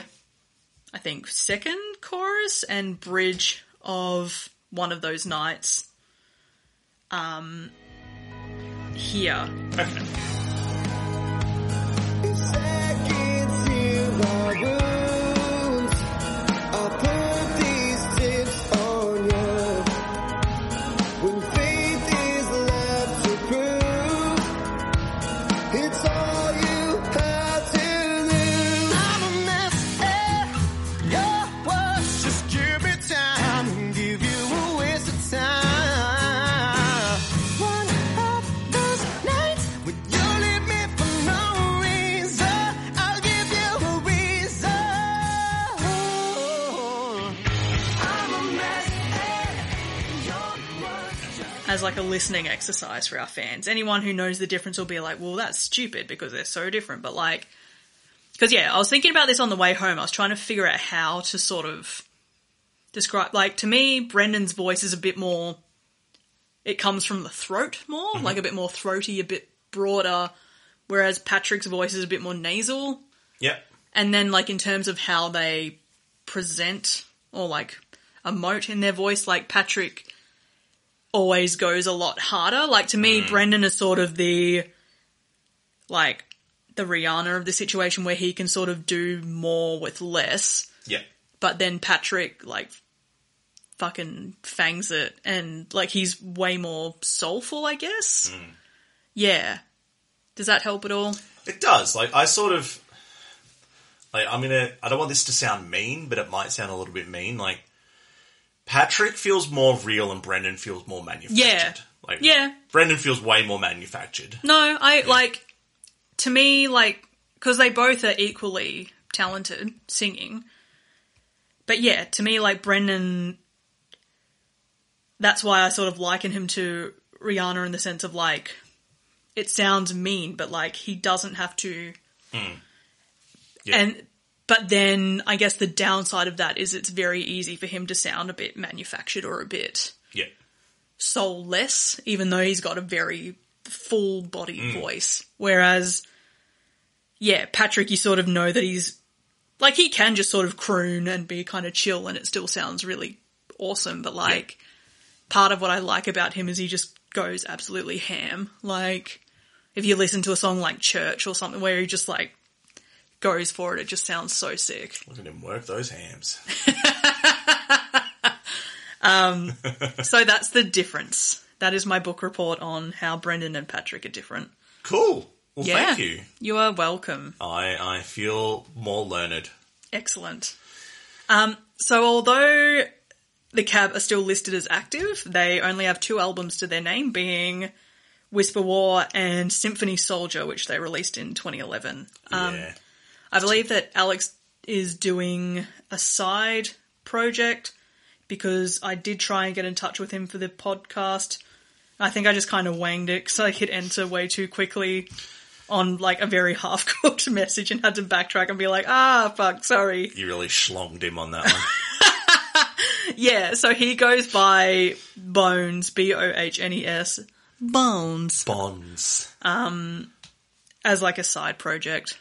Speaker 2: I think, second chorus and bridge of one of those nights. Um, here.
Speaker 1: Okay.
Speaker 2: As like a listening exercise for our fans. Anyone who knows the difference will be like, well, that's stupid because they're so different. But like, because yeah, I was thinking about this on the way home. I was trying to figure out how to sort of describe, like, to me, Brendon's voice is a bit more, it comes from the throat more, mm-hmm. like a bit more throaty, a bit broader, whereas Patrick's voice is a bit more nasal.
Speaker 1: Yep.
Speaker 2: And then, like, in terms of how they present or like emote in their voice, like Patrick always goes a lot harder. Like, to me, mm. Brendon is sort of the, like, the Rihanna of the situation where he can sort of do more with less,
Speaker 1: Yeah.
Speaker 2: but then Patrick, like, fucking fangs it and, like, he's way more soulful, I guess. Mm. Yeah. Does that help at all?
Speaker 1: It does. Like I sort of like I'm gonna I don't want this to sound mean, but it might sound a little bit mean. Like Patrick feels more real and Brendon feels more manufactured.
Speaker 2: Yeah.
Speaker 1: Like
Speaker 2: Yeah.
Speaker 1: Brendon feels way more manufactured.
Speaker 2: No, I like to me like because they both are equally talented singing. But yeah, to me like Brendon that's why I sort of liken him to Rihanna in the sense of like it sounds mean, but like he doesn't have to
Speaker 1: Yeah.
Speaker 2: and but then I guess the downside of that is it's very easy for him to sound a bit manufactured or a bit
Speaker 1: yeah.
Speaker 2: soulless, even though he's got a very full body mm. voice. Whereas, yeah, Patrick, you sort of know that he's like he can just sort of croon and be kind of chill, and it still sounds really awesome. But like, part of what I like about him is he just goes absolutely ham. Like, if you listen to a song like Church or something where he just like goes for it, it just sounds so sick.
Speaker 1: Look at him work those hams.
Speaker 2: So that's the difference. That is my book report on how Brendon and Patrick are different.
Speaker 1: Cool. Well
Speaker 2: Yeah.
Speaker 1: thank you.
Speaker 2: You are welcome.
Speaker 1: I I feel more learned.
Speaker 2: Excellent. Um, so although the Cab are still listed as active, they only have two albums to their name, being Whisper War and Symphony Soldier, which they released in 2011. Um,
Speaker 1: yeah.
Speaker 2: I believe that Alex is doing a side project because I did try and get in touch with him for the podcast. I think I just kind of wanged it because I hit enter way too quickly on like a very half cooked message and had to backtrack and be like, ah, fuck, sorry.
Speaker 1: You really schlonged him on that one.
Speaker 2: Yeah, so he goes by Bones, B O H N E S, Bones,
Speaker 1: Bonds.
Speaker 2: Um as like a side project.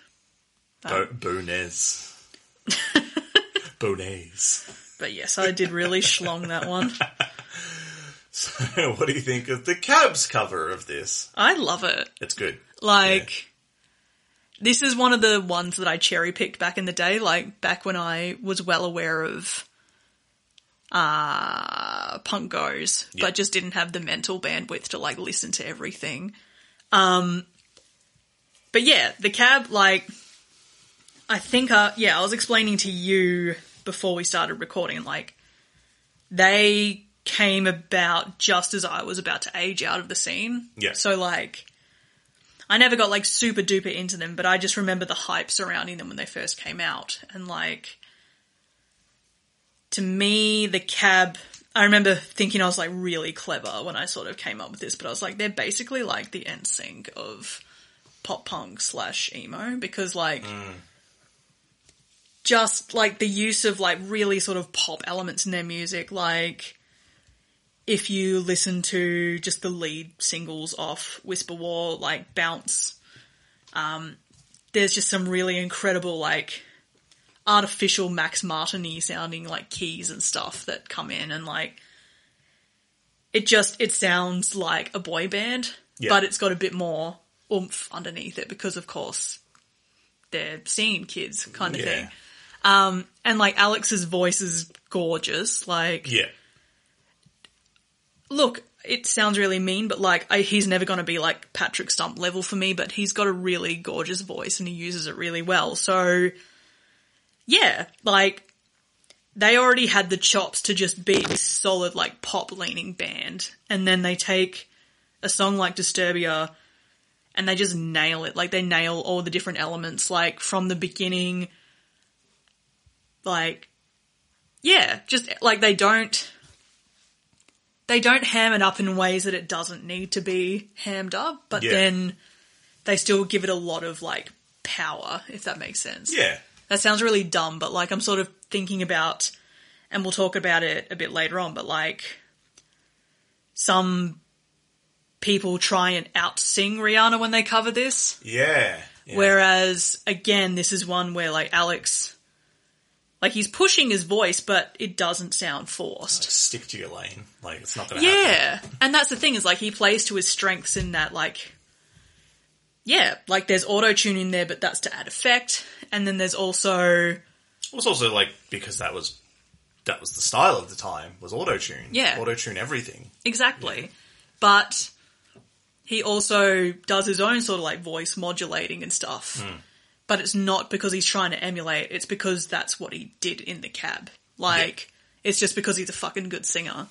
Speaker 1: Bo- Boonez. Boonez.
Speaker 2: But yes, I did really schlong that one.
Speaker 1: So, what do you think of the Cabs cover of this?
Speaker 2: I love it.
Speaker 1: It's good.
Speaker 2: Like, this is one of the ones that I cherry picked back in the day, like back when I was well aware of uh punk goes,
Speaker 1: Yeah.
Speaker 2: but just didn't have the mental bandwidth to like listen to everything. Um but yeah, the cab like I think uh yeah, I was explaining to you before we started recording like they came about just as I was about to age out of the scene.
Speaker 1: Yeah.
Speaker 2: So like I never got like super duper into them, but I just remember the hype surrounding them when they first came out. And like, to me, the cab, I remember thinking I was like really clever when I sort of came up with this, but I was like, they're basically like the NSYNC of pop punk slash emo because like, just like the use of like really sort of pop elements in their music, like, if you listen to just the lead singles off Whisper War, like Bounce, um, there's just some really incredible, like, artificial Max Martin sounding, like, keys and stuff that come in and, like, it just, it sounds like a boy band,
Speaker 1: Yeah.
Speaker 2: but it's got a bit more oomph underneath it because, of course, they're scene kids kind of
Speaker 1: Yeah.
Speaker 2: thing. Um, and, like, Alex's voice is gorgeous, like,
Speaker 1: Yeah.
Speaker 2: look, it sounds really mean, but like I, he's never going to be like Patrick Stump level for me. But he's got a really gorgeous voice and he uses it really well. So yeah, like they already had the chops to just be this solid like pop leaning band, and then they take a song like Disturbia and they just nail it. Like they nail all the different elements, like from the beginning. Like, yeah, just like they don't they don't ham it up in ways that it doesn't need to be hammed up, but
Speaker 1: Yeah.
Speaker 2: then they still give it a lot of like power, if that makes sense.
Speaker 1: Yeah.
Speaker 2: That sounds really dumb, but like I'm sort of thinking about, and we'll talk about it a bit later on, but like some people try and out sing Rihanna when they cover this.
Speaker 1: Yeah. yeah.
Speaker 2: Whereas again, this is one where like Alex, like he's pushing his voice, but it doesn't sound forced.
Speaker 1: stick to your lane. Like it's not going to happen.
Speaker 2: Yeah, and that's the thing is like he plays to his strengths in that like, yeah, like there's auto tune in there, but that's to add effect, and then there's also
Speaker 1: It was also like because that was that was the style of the time was auto tune.
Speaker 2: Yeah.
Speaker 1: auto tune everything.
Speaker 2: exactly, but he also does his own sort of like voice modulating and stuff. Hmm. But it's not because he's trying to emulate; it's because that's what he did in the cab. Like it's just because he's a fucking good singer,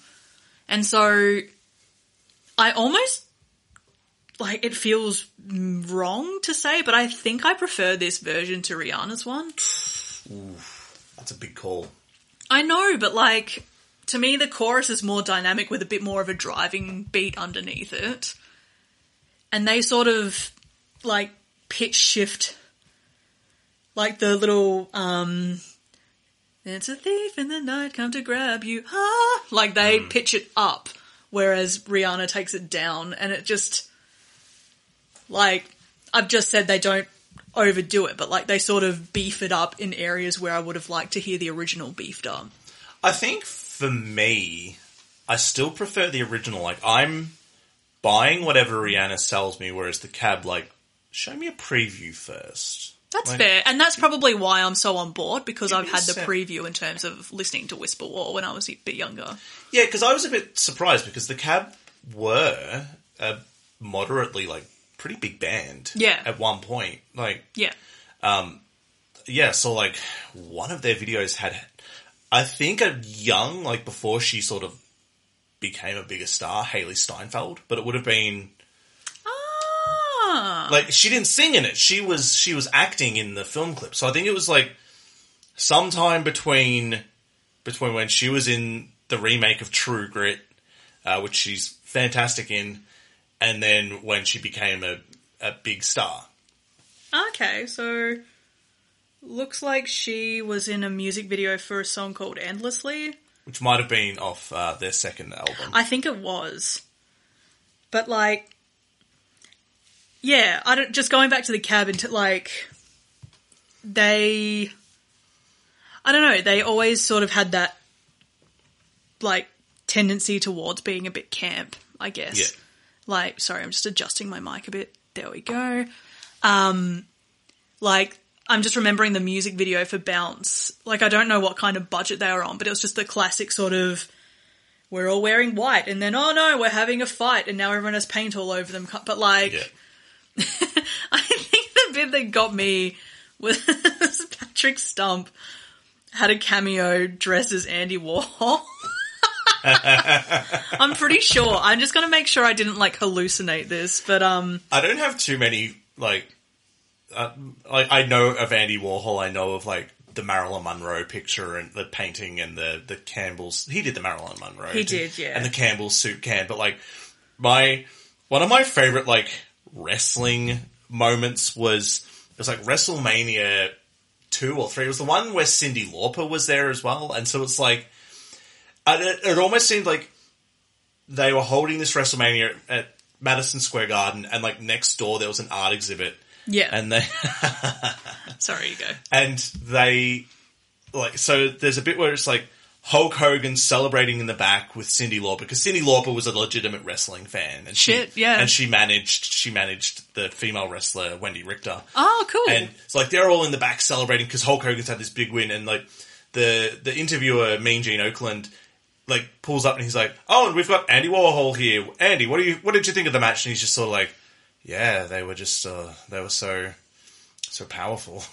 Speaker 2: and so I almost like it feels wrong to say, but I think I prefer this version to Rihanna's one.
Speaker 1: That's a big call.
Speaker 2: I know, but like to me, the chorus is more dynamic with a bit more of a driving beat underneath it, and they sort of like pitch shift, like the little um. It's a thief in the night come to grab you. Ah, like they pitch it up, whereas Rihanna takes it down, and it just like I've just said they don't overdo it, but like they sort of beef it up in areas where I would have liked to hear the original beefed up.
Speaker 1: I think for me, I still prefer the original. Like I'm buying whatever Rihanna sells me, whereas the cab like show me a preview first.
Speaker 2: That's
Speaker 1: Like-
Speaker 2: fair, and that's probably why I'm so on board because I've had the preview in terms of listening to Whisper War when I was a bit younger.
Speaker 1: Yeah, because I was a bit surprised because the Cab were a moderately like pretty big band.
Speaker 2: Yeah.
Speaker 1: At one point, like
Speaker 2: Yeah, um,
Speaker 1: yeah, so like one of their videos had, I think a young like before she sort of became a bigger star, Hailee Steinfeld, but it would have been
Speaker 2: ah,
Speaker 1: like she didn't sing in it. She was she was acting in the film clip. So I think it was like sometime between between when she was in the remake of True Grit, uh, which she's fantastic in, and then when she became a, a big star.
Speaker 2: okay. So looks like she was in a music video for a song called "Endlessly."
Speaker 1: Which might have been off uh, their second album.
Speaker 2: I think it was. But like yeah, I don't just going back to the cabin to like they I don't know, they always sort of had that like tendency towards being a bit camp, I guess.
Speaker 1: Yeah.
Speaker 2: Like sorry, I'm just adjusting my mic a bit. There we go. Um like I'm just remembering the music video for Bounce. Like I don't know what kind of budget they were on, but it was just the classic sort of we're all wearing white and then oh no, we're having a fight and now everyone has paint all over them. But like
Speaker 1: yeah.
Speaker 2: I think the bit that got me was Patrick Stump had a cameo dressed as Andy Warhol. I'm pretty sure. I'm just gonna make sure I didn't like hallucinate this, but um,
Speaker 1: I don't have too many like. Uh, I, I know of Andy Warhol. I know of like the Marilyn Monroe picture and the painting and the the Campbell's. He did the Marilyn Monroe.
Speaker 2: He did, yeah.
Speaker 1: And the Campbell's soup can. But like my one of my favorite like wrestling moments was it was like WrestleMania two or three. It was the one where Cyndi Lauper was there as well, and so it's like it, it almost seemed like they were holding this WrestleMania at Madison Square Garden, and like next door there was an art exhibit,
Speaker 2: yeah.
Speaker 1: and they
Speaker 2: Sorry, you go.
Speaker 1: and they like so there's a bit where it's like Hulk Hogan celebrating in the back with Cyndi Lauper because Cyndi Lauper was a legitimate wrestling fan, and she,
Speaker 2: Shit, yeah.
Speaker 1: and she managed she managed the female wrestler Wendy Richter.
Speaker 2: Oh, cool.
Speaker 1: And it's like they're all in the back celebrating because Hulk Hogan's had this big win, and like the the interviewer, Mean Gene Okerlund, like pulls up and he's like, "Oh, and we've got Andy Warhol here. Andy, what do you what did you think of the match?" And he's just sort of like, "Yeah, they were just uh, they were so so powerful."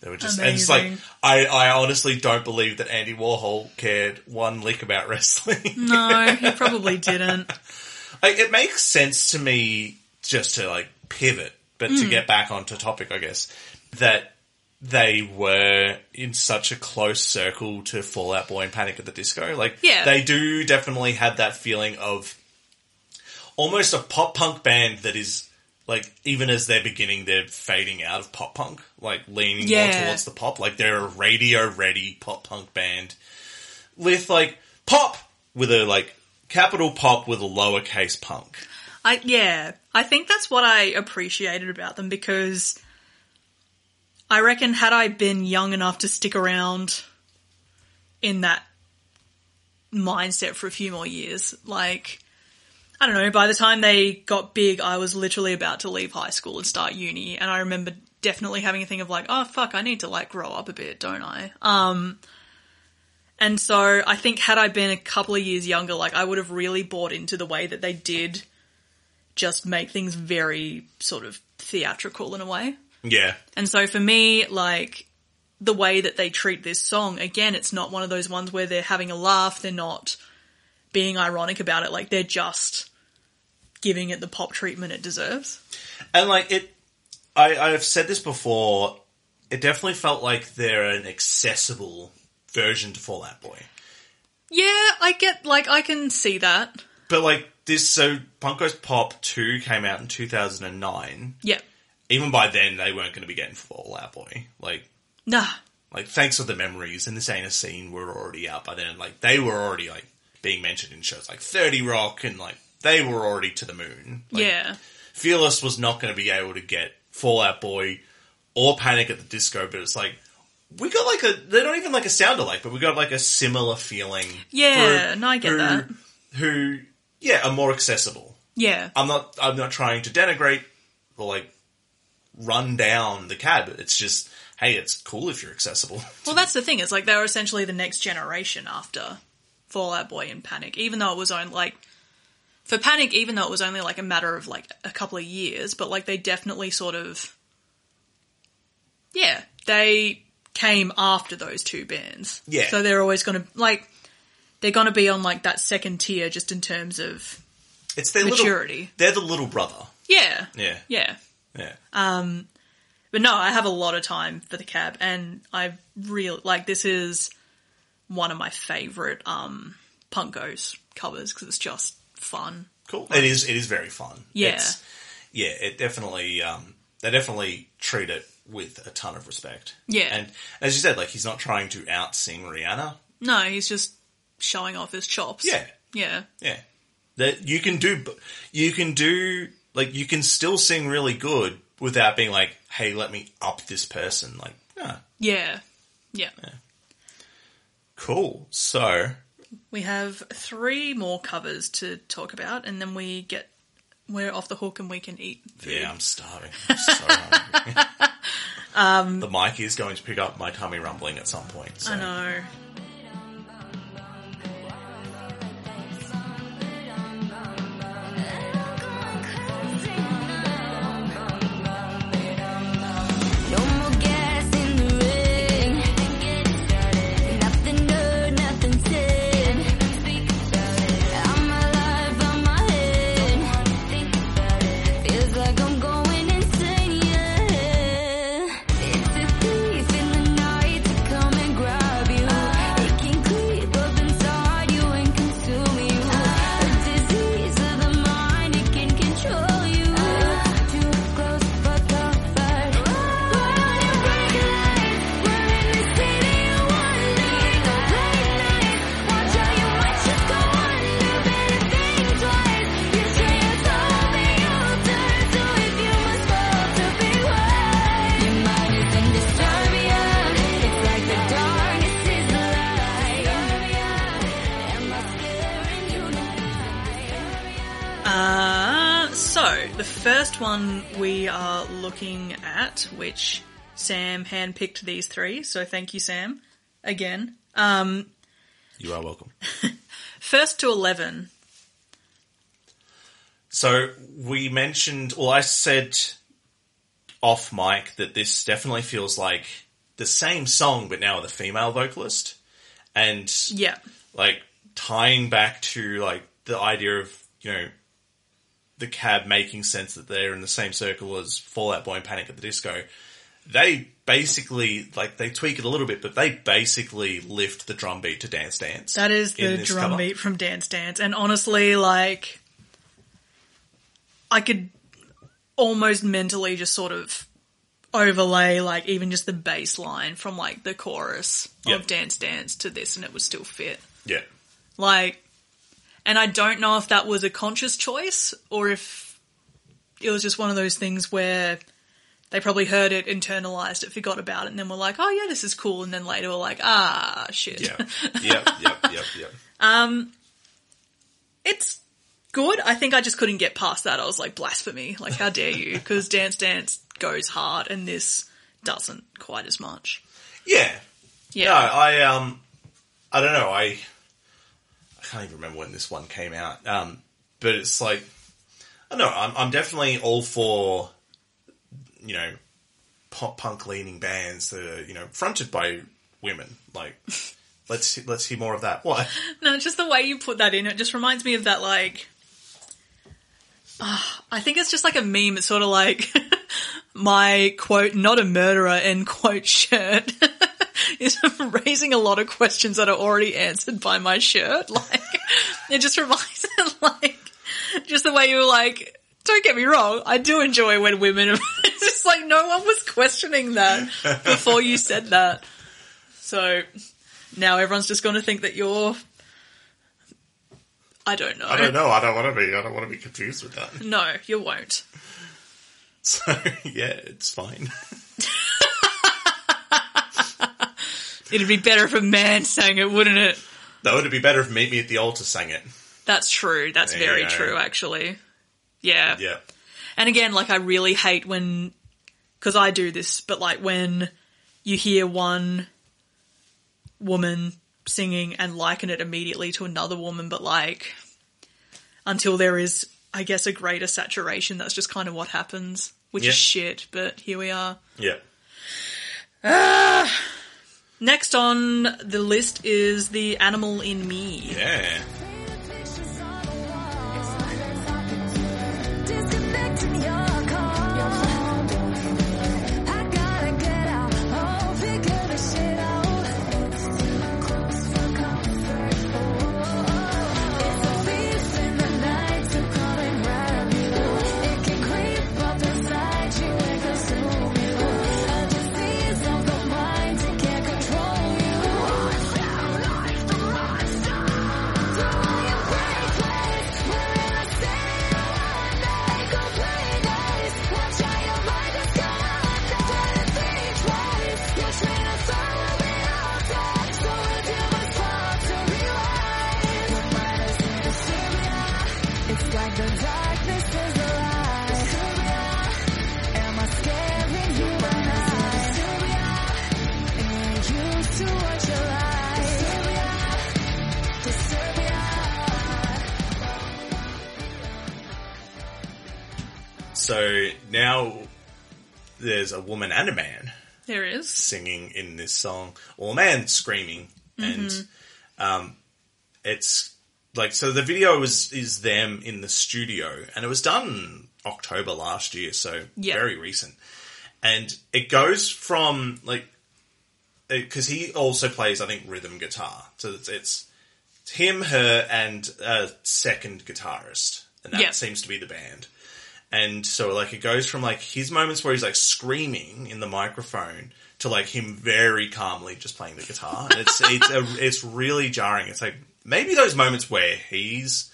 Speaker 1: They were just, and it's like, I, I honestly don't believe that Andy Warhol cared one lick about wrestling.
Speaker 2: no, he probably didn't.
Speaker 1: like, it makes sense to me just to like pivot, but
Speaker 2: Hmm.
Speaker 1: to get back onto topic, I guess that they were in such a close circle to Fall Out Boy and Panic at the Disco. Like,
Speaker 2: Yeah.
Speaker 1: they do definitely have that feeling of almost a pop punk band that is like even as they're beginning, they're fading out of pop punk, like leaning more towards the pop. Like they're a radio ready pop punk band with like pop with a like capital pop with a lowercase punk.
Speaker 2: I yeah, I think that's what I appreciated about them because I reckon had I been young enough to stick around in that mindset for a few more years, like I don't know, by the time they got big, I was literally about to leave high school and start uni, and I remember definitely having a thing of like, oh fuck, I need to like grow up a bit, don't I? Um and so I think had I been a couple of years younger, like I would have really bought into the way that they did just make things very sort of theatrical in a way.
Speaker 1: Yeah.
Speaker 2: And so for me, like the way that they treat this song, again, it's not one of those ones where they're having a laugh, they're not being ironic about it, like they're just giving it the pop treatment it deserves.
Speaker 1: And like it, I, I've said this before. It definitely felt like they're an accessible version to Fall Out Boy.
Speaker 2: Yeah, I get like I can see that.
Speaker 1: But like this, so Punk Goes Pop Two came out in two thousand and nine.
Speaker 2: Yeah.
Speaker 1: Even by then, they weren't going to be getting Fall Out Boy. Like,
Speaker 2: Nah.
Speaker 1: like thanks for the memories and this ain't a scene We're already out by then. Like they were already like being mentioned in shows like Thirty Rock and like they were already to the moon. Like,
Speaker 2: yeah.
Speaker 1: Fearless was not going to be able to get Fall Out Boy or Panic at the Disco, but it's like we got like a they're not even like a sound alike, but we got like a similar feeling.
Speaker 2: Yeah,
Speaker 1: for
Speaker 2: no, I get
Speaker 1: who,
Speaker 2: that.
Speaker 1: Who, yeah, are more accessible.
Speaker 2: Yeah.
Speaker 1: I'm not I'm not trying to denigrate or like run down the cab. It's just hey, it's cool if you're accessible.
Speaker 2: Well, that's the thing. It's like they were essentially the next generation after Fall Out Boy and Panic, even though it was only like for Panic, even though it was only like a matter of like a couple of years, but like they definitely sort of yeah, they came after those two bands.
Speaker 1: Yeah.
Speaker 2: So they're always going to like they're going to be on like that second tier just in terms of
Speaker 1: It's their
Speaker 2: Maturity.
Speaker 1: little they're the little brother.
Speaker 2: yeah.
Speaker 1: Yeah.
Speaker 2: Yeah.
Speaker 1: Yeah.
Speaker 2: Um, but no, I have a lot of time for the cab, and I really like this is one of my favorite um punk Punkos covers because it's just fun.
Speaker 1: Cool. It is. It is very fun.
Speaker 2: Yeah.
Speaker 1: It's, yeah. It definitely. Um, they definitely treat it with a ton of respect.
Speaker 2: Yeah.
Speaker 1: And as you said, like he's not trying to out sing Rihanna.
Speaker 2: No, he's just showing off his chops.
Speaker 1: Yeah.
Speaker 2: yeah,
Speaker 1: Yeah. That you can do. You can do. Like you can still sing really good without being like, "Hey, let me up this person." Like, ah,
Speaker 2: yeah, yeah.
Speaker 1: cool. So
Speaker 2: We have three more covers to talk about, and then we get we're off the hook and we can eat. Food.
Speaker 1: yeah, I'm starving. I'm so hungry. um, the mic is going to pick up my tummy rumbling at some point. So.
Speaker 2: I know.
Speaker 4: The
Speaker 2: first one we are looking at, which Sam handpicked these three, so thank you, Sam, again. Um,
Speaker 1: You are welcome.
Speaker 2: first to eleven.
Speaker 1: So we mentioned, well, I said off mic that this definitely feels like the same song, but now with a female vocalist, and
Speaker 2: Yeah,
Speaker 1: like tying back to like the idea of you know the cab making sense that they're in the same circle as Fall Out Boy and Panic at the Disco. they basically like they tweak it a little bit, but they basically lift the drum beat to Dance Dance.
Speaker 2: That is the drum
Speaker 1: cover.
Speaker 2: beat from Dance Dance. And honestly, like, I could almost mentally just sort of overlay, like, even just the bass line from, like, the chorus
Speaker 1: Yep.
Speaker 2: of Dance Dance to this, and it would still fit.
Speaker 1: Yeah,
Speaker 2: Like, and I don't know if that was a conscious choice or if it was just one of those things where they probably heard it, internalized it, forgot about it, and then were like, oh yeah, this is cool. And then later were like, ah, shit.
Speaker 1: yeah, yep, yep, yep, um,
Speaker 2: it's good. I think I just couldn't get past that. I was like, blasphemy. Like, how dare you? Because Dance Dance goes hard and this doesn't quite as much.
Speaker 1: Yeah,
Speaker 2: Yeah.
Speaker 1: No, I um, I don't know. I can't even remember when this one came out. Um, but it's like I don't know. I'm I'm definitely all for you know pop punk leaning bands that are you know fronted by women. Like let's let's hear more of that. What?
Speaker 2: No, just the way you put that in, it just reminds me of that, like, ah, I think it's just like a meme. It's sort of like my quote, not a murderer, end quote shirt is raising a lot of questions that are already answered by my shirt. Like, it just reminds me, like, just the way you were like, don't get me wrong, I do enjoy when women, it's just like no one was questioning that before you said that. So now everyone's just going to think that you're. I don't know.
Speaker 1: I don't know. I don't want to be. I don't want to be confused with that.
Speaker 2: No, you won't.
Speaker 1: So yeah, it's fine.
Speaker 2: It'd be better if a man sang it, wouldn't it?
Speaker 1: Though it'd be better if Meet Me at the Altar sang it.
Speaker 2: That's true. That's
Speaker 1: There
Speaker 2: very true, actually. Yeah.
Speaker 1: Yeah.
Speaker 2: And again, like, I really hate when. Because I do this, but like when you hear one woman singing and liken it immediately to another woman, but like until there is, I guess, a greater saturation, that's just kind of what happens, which
Speaker 1: Yeah.
Speaker 2: is shit, but here we are.
Speaker 1: Yeah. Ah.
Speaker 2: Next on the list is The Animal in Me.
Speaker 1: Yeah.
Speaker 4: So
Speaker 1: now there's a woman and a man
Speaker 2: There is.
Speaker 1: singing in this song, or a man screaming, and um, it's like so. The video is is them in the studio, and it was done October last year, so
Speaker 2: Yeah.
Speaker 1: very recent. And it goes from like because he also plays, I think, rhythm guitar. So it's, it's him, her, and a second guitarist, and that
Speaker 2: Yeah.
Speaker 1: seems to be the band. And so, like, it goes from like his moments where he's like screaming in the microphone to like him very calmly just playing the guitar. And it's it's a, it's really jarring. It's like maybe those moments where he's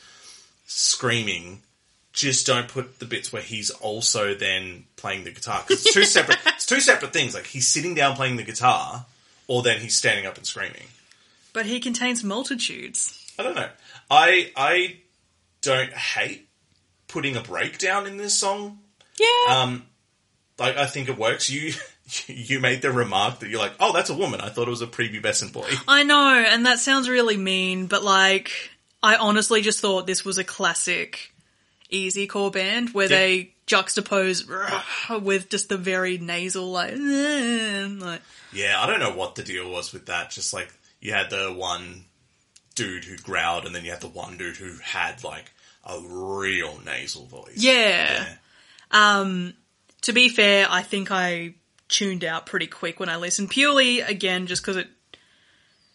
Speaker 1: screaming just don't put the bits where he's also then playing the guitar 'Cause it's two separate it's two separate things. Like he's sitting down playing the guitar, or then he's standing up and screaming.
Speaker 2: But he contains multitudes.
Speaker 1: I don't know. I I don't hate putting a breakdown in this song.
Speaker 2: Yeah.
Speaker 1: Um, like I think it works. You you made the remark that you're like, oh, that's a woman. I thought it was a prepubescent boy.
Speaker 2: I know, and that sounds really mean, but like, I honestly just thought this was a classic easy core band where
Speaker 1: Yeah.
Speaker 2: they juxtapose with just the very nasal, like, like,
Speaker 1: Yeah, I don't know what the deal was with that. Just like you had the one dude who growled, and then you had the one dude who had like a real nasal voice.
Speaker 2: yeah.
Speaker 1: Yeah.
Speaker 2: Um, to be fair, I think I tuned out pretty quick when I listened. Purely, again, just because it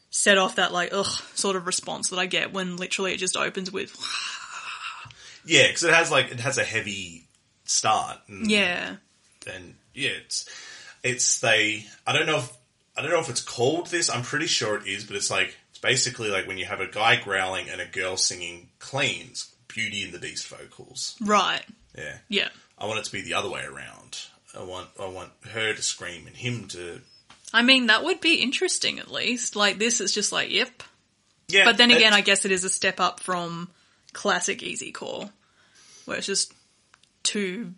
Speaker 2: set off that like ugh sort of response that I get when literally it just opens with
Speaker 1: Yeah, because it has like it has a heavy start. And,
Speaker 2: yeah,
Speaker 1: and yeah, it's it's they. I don't know if I don't know if it's called this. I'm pretty sure it is, but it's like it's basically like when you have a guy growling and a girl singing cleans. Beauty and the Beast vocals.
Speaker 2: right,
Speaker 1: Yeah,
Speaker 2: yeah,
Speaker 1: I want it to be the other way around. I want I want her to scream and him to.
Speaker 2: I mean that would be interesting at least. Like this is just like yep,
Speaker 1: Yeah,
Speaker 2: but then again, I guess it is a step up from classic easy core, where it's just two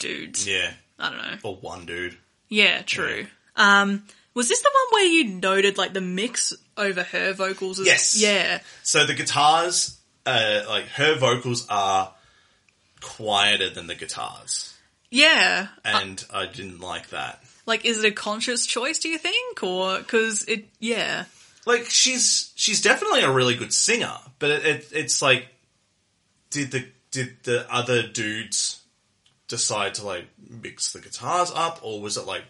Speaker 2: dudes.
Speaker 1: yeah,
Speaker 2: I don't know.
Speaker 1: or one dude.
Speaker 2: Yeah, true. Um, was this the one where you noted like the mix over her vocals? Is,
Speaker 1: Yes.
Speaker 2: Yeah.
Speaker 1: So the guitars, uh, like her vocals are quieter than the guitars,
Speaker 2: Yeah.
Speaker 1: and I didn't like that.
Speaker 2: Like, is it a conscious choice, do you think? Or, cause it, yeah.
Speaker 1: Like she's she's definitely a really good singer, but it, it, it's like, did the did the other dudes decide to like mix the guitars up, or was it like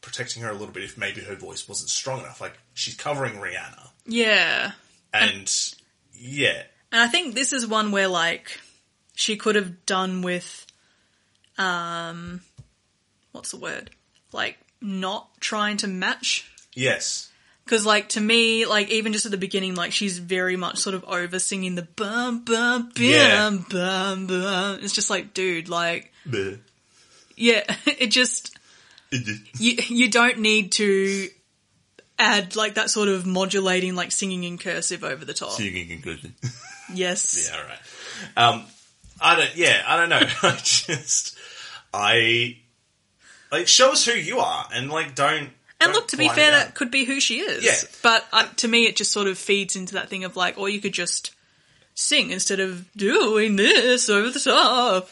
Speaker 1: protecting her a little bit if maybe her voice wasn't strong enough? Like she's covering Rihanna,
Speaker 2: Yeah.
Speaker 1: and yeah,
Speaker 2: And I think this is one where like, she could have done with, um, what's the word? Like, not trying to match
Speaker 1: yes,
Speaker 2: Because, like, to me, like, even just at the beginning, like, she's very much sort of over singing the bum, bum, bum,
Speaker 1: Yeah.
Speaker 2: bum, bum. It's just like, dude, like,
Speaker 1: Bleh.
Speaker 2: yeah, it just, you, you don't need to add, like, that sort of modulating, like, singing in cursive over the top.
Speaker 1: singing in conclusion.
Speaker 2: Yes.
Speaker 1: Yeah, all right. Um, I don't. Yeah, I don't know. I just, I like show us who you are, and like don't.
Speaker 2: And
Speaker 1: don't
Speaker 2: look, to be fair, that could be who she is.
Speaker 1: Yeah.
Speaker 2: But uh, to me, it just sort of feeds into that thing of, like, or you could just sing instead of doing this over the top.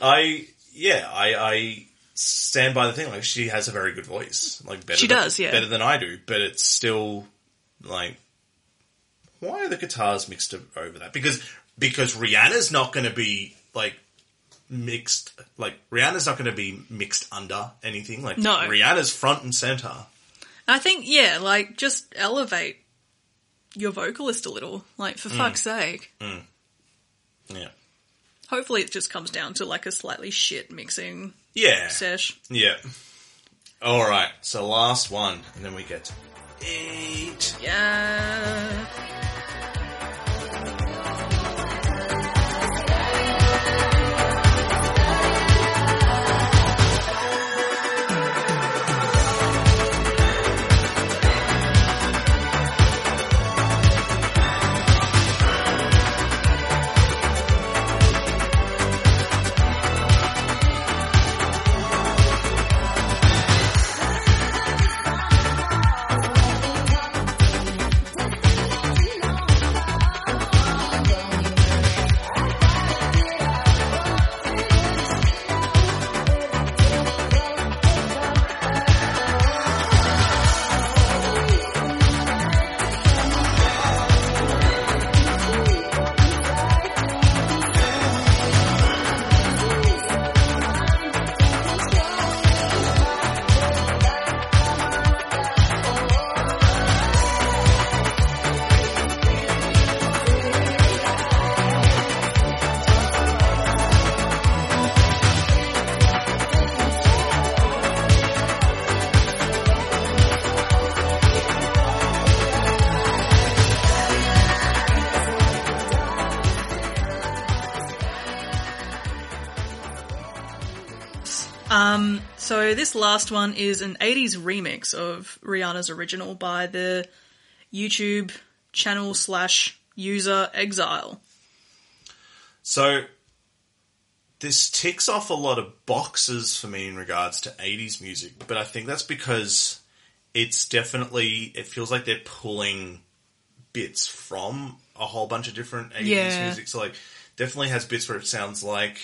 Speaker 1: I yeah, I I stand by the thing. Like she has a very good voice. Like better
Speaker 2: She
Speaker 1: than,
Speaker 2: does, yeah.
Speaker 1: better than I do. But it's still like, why are the guitars mixed over that? Because because Rihanna's not going to be like mixed. Like Rihanna's not going to be mixed under anything. Like
Speaker 2: No.
Speaker 1: Rihanna's front and center.
Speaker 2: I think, yeah, like, just elevate your vocalist a little. Like, for mm. fuck's sake. Mm.
Speaker 1: Yeah.
Speaker 2: Hopefully it just comes down to, like, a slightly shit mixing
Speaker 1: Yeah.
Speaker 2: sesh.
Speaker 1: Yeah. All right. So last one, and then we get eight.
Speaker 2: Yeah. This last one is an 80s remix of Rihanna's original by the YouTube channel slash user Exile.
Speaker 1: So this ticks off a lot of boxes for me in regards to 80s music, but I think that's because it's definitely it feels like they're pulling bits from a whole bunch of different 80s
Speaker 2: Yeah.
Speaker 1: music. So like definitely has bits where it sounds like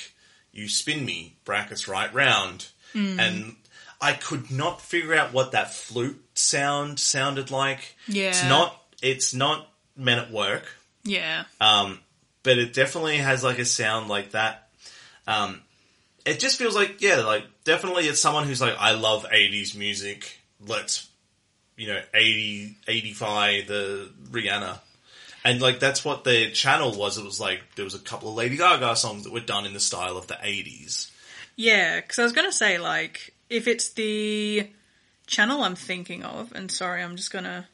Speaker 1: you spin me brackets right round hmm. and I could not figure out what that flute sound sounded like.
Speaker 2: Yeah.
Speaker 1: It's not it's not men at work.
Speaker 2: Yeah.
Speaker 1: Um, but it definitely has like a sound like that. Um, it just feels like yeah, like definitely it's someone who's like I love '80s music. Let's you know 80 85 the Rihanna. And like that's what their channel was. It was like there was a couple of Lady Gaga songs that were done in the style of the '80s.
Speaker 2: Yeah, because I was going to say, like, if it's the channel I'm thinking of, and sorry, I'm just to.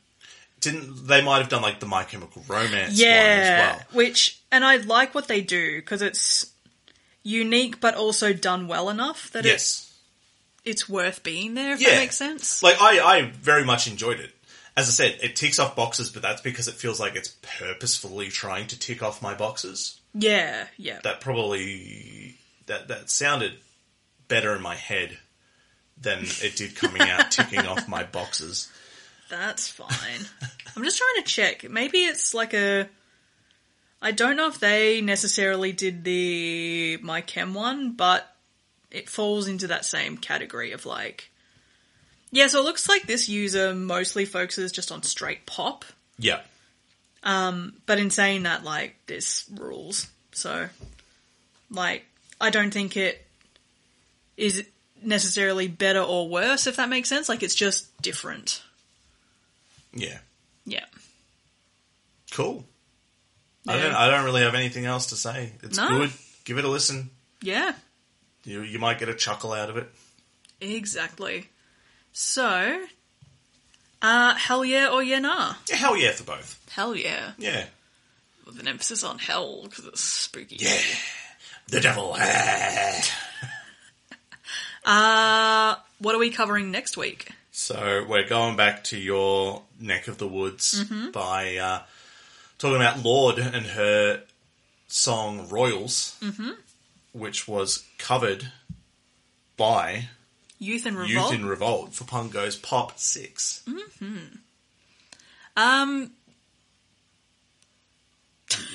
Speaker 1: Didn't they might have done like the My Chemical Romance
Speaker 2: Yeah,
Speaker 1: one as well?
Speaker 2: which, and I like what they do because it's unique but also done well enough that
Speaker 1: Yes.
Speaker 2: it's, it's worth being there, if
Speaker 1: Yeah.
Speaker 2: that makes sense.
Speaker 1: Like I, I very much enjoyed it. As I said, it ticks off boxes, but that's because it feels like it's purposefully trying to tick off my boxes.
Speaker 2: yeah, yeah.
Speaker 1: That probably that that sounded better in my head than it did coming out ticking off my boxes.
Speaker 2: That's fine. I'm just trying to check. Maybe it's like a. I don't know if they necessarily did the My Chem one, but it falls into that same category of like. Yeah, so it looks like this user mostly focuses just on straight pop,
Speaker 1: Yeah.
Speaker 2: Um, but in saying that, like, this rules. So, like, I don't think it is necessarily better or worse, if that makes sense. Like, it's just different.
Speaker 1: Yeah.
Speaker 2: Yeah.
Speaker 1: Cool. I don't I don't really have anything else to say. It's
Speaker 2: No.
Speaker 1: good. Give it a listen.
Speaker 2: Yeah.
Speaker 1: You you might get a chuckle out of it.
Speaker 2: Exactly. So, uh, hell yeah or yeah nah?
Speaker 1: Yeah, hell yeah for both.
Speaker 2: Hell yeah.
Speaker 1: Yeah.
Speaker 2: With an emphasis on hell because it's spooky.
Speaker 1: Yeah. The devil.
Speaker 2: Uh, what are we covering next week?
Speaker 1: So we're going back to your neck of the woods
Speaker 2: Mm-hmm.
Speaker 1: by uh, talking about Lorde and her song Royals,
Speaker 2: Mm-hmm.
Speaker 1: which was covered by
Speaker 2: Youth in Revolt.
Speaker 1: Youth in Revolt for Punk Goes Pop 6.
Speaker 2: um,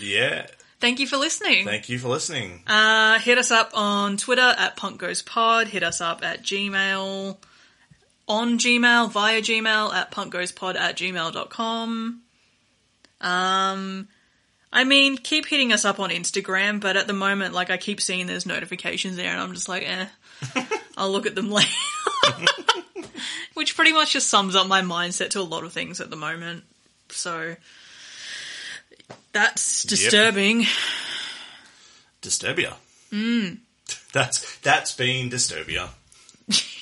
Speaker 1: Yeah.
Speaker 2: Thank you for listening.
Speaker 1: Thank you for listening.
Speaker 2: Uh, hit us up on Twitter at Punk Goes Pod. Hit us up at Gmail, on Gmail, via Gmail at punkgoespod at gmail.com. Um, I mean, keep hitting us up on Instagram, but at the moment, like, I keep seeing there's notifications there, and I'm just like, eh, I'll look at them later. Which pretty much just sums up my mindset to a lot of things at the moment. So, that's disturbing. Yep.
Speaker 1: Disturbia. Mm. That's that's been disturbia.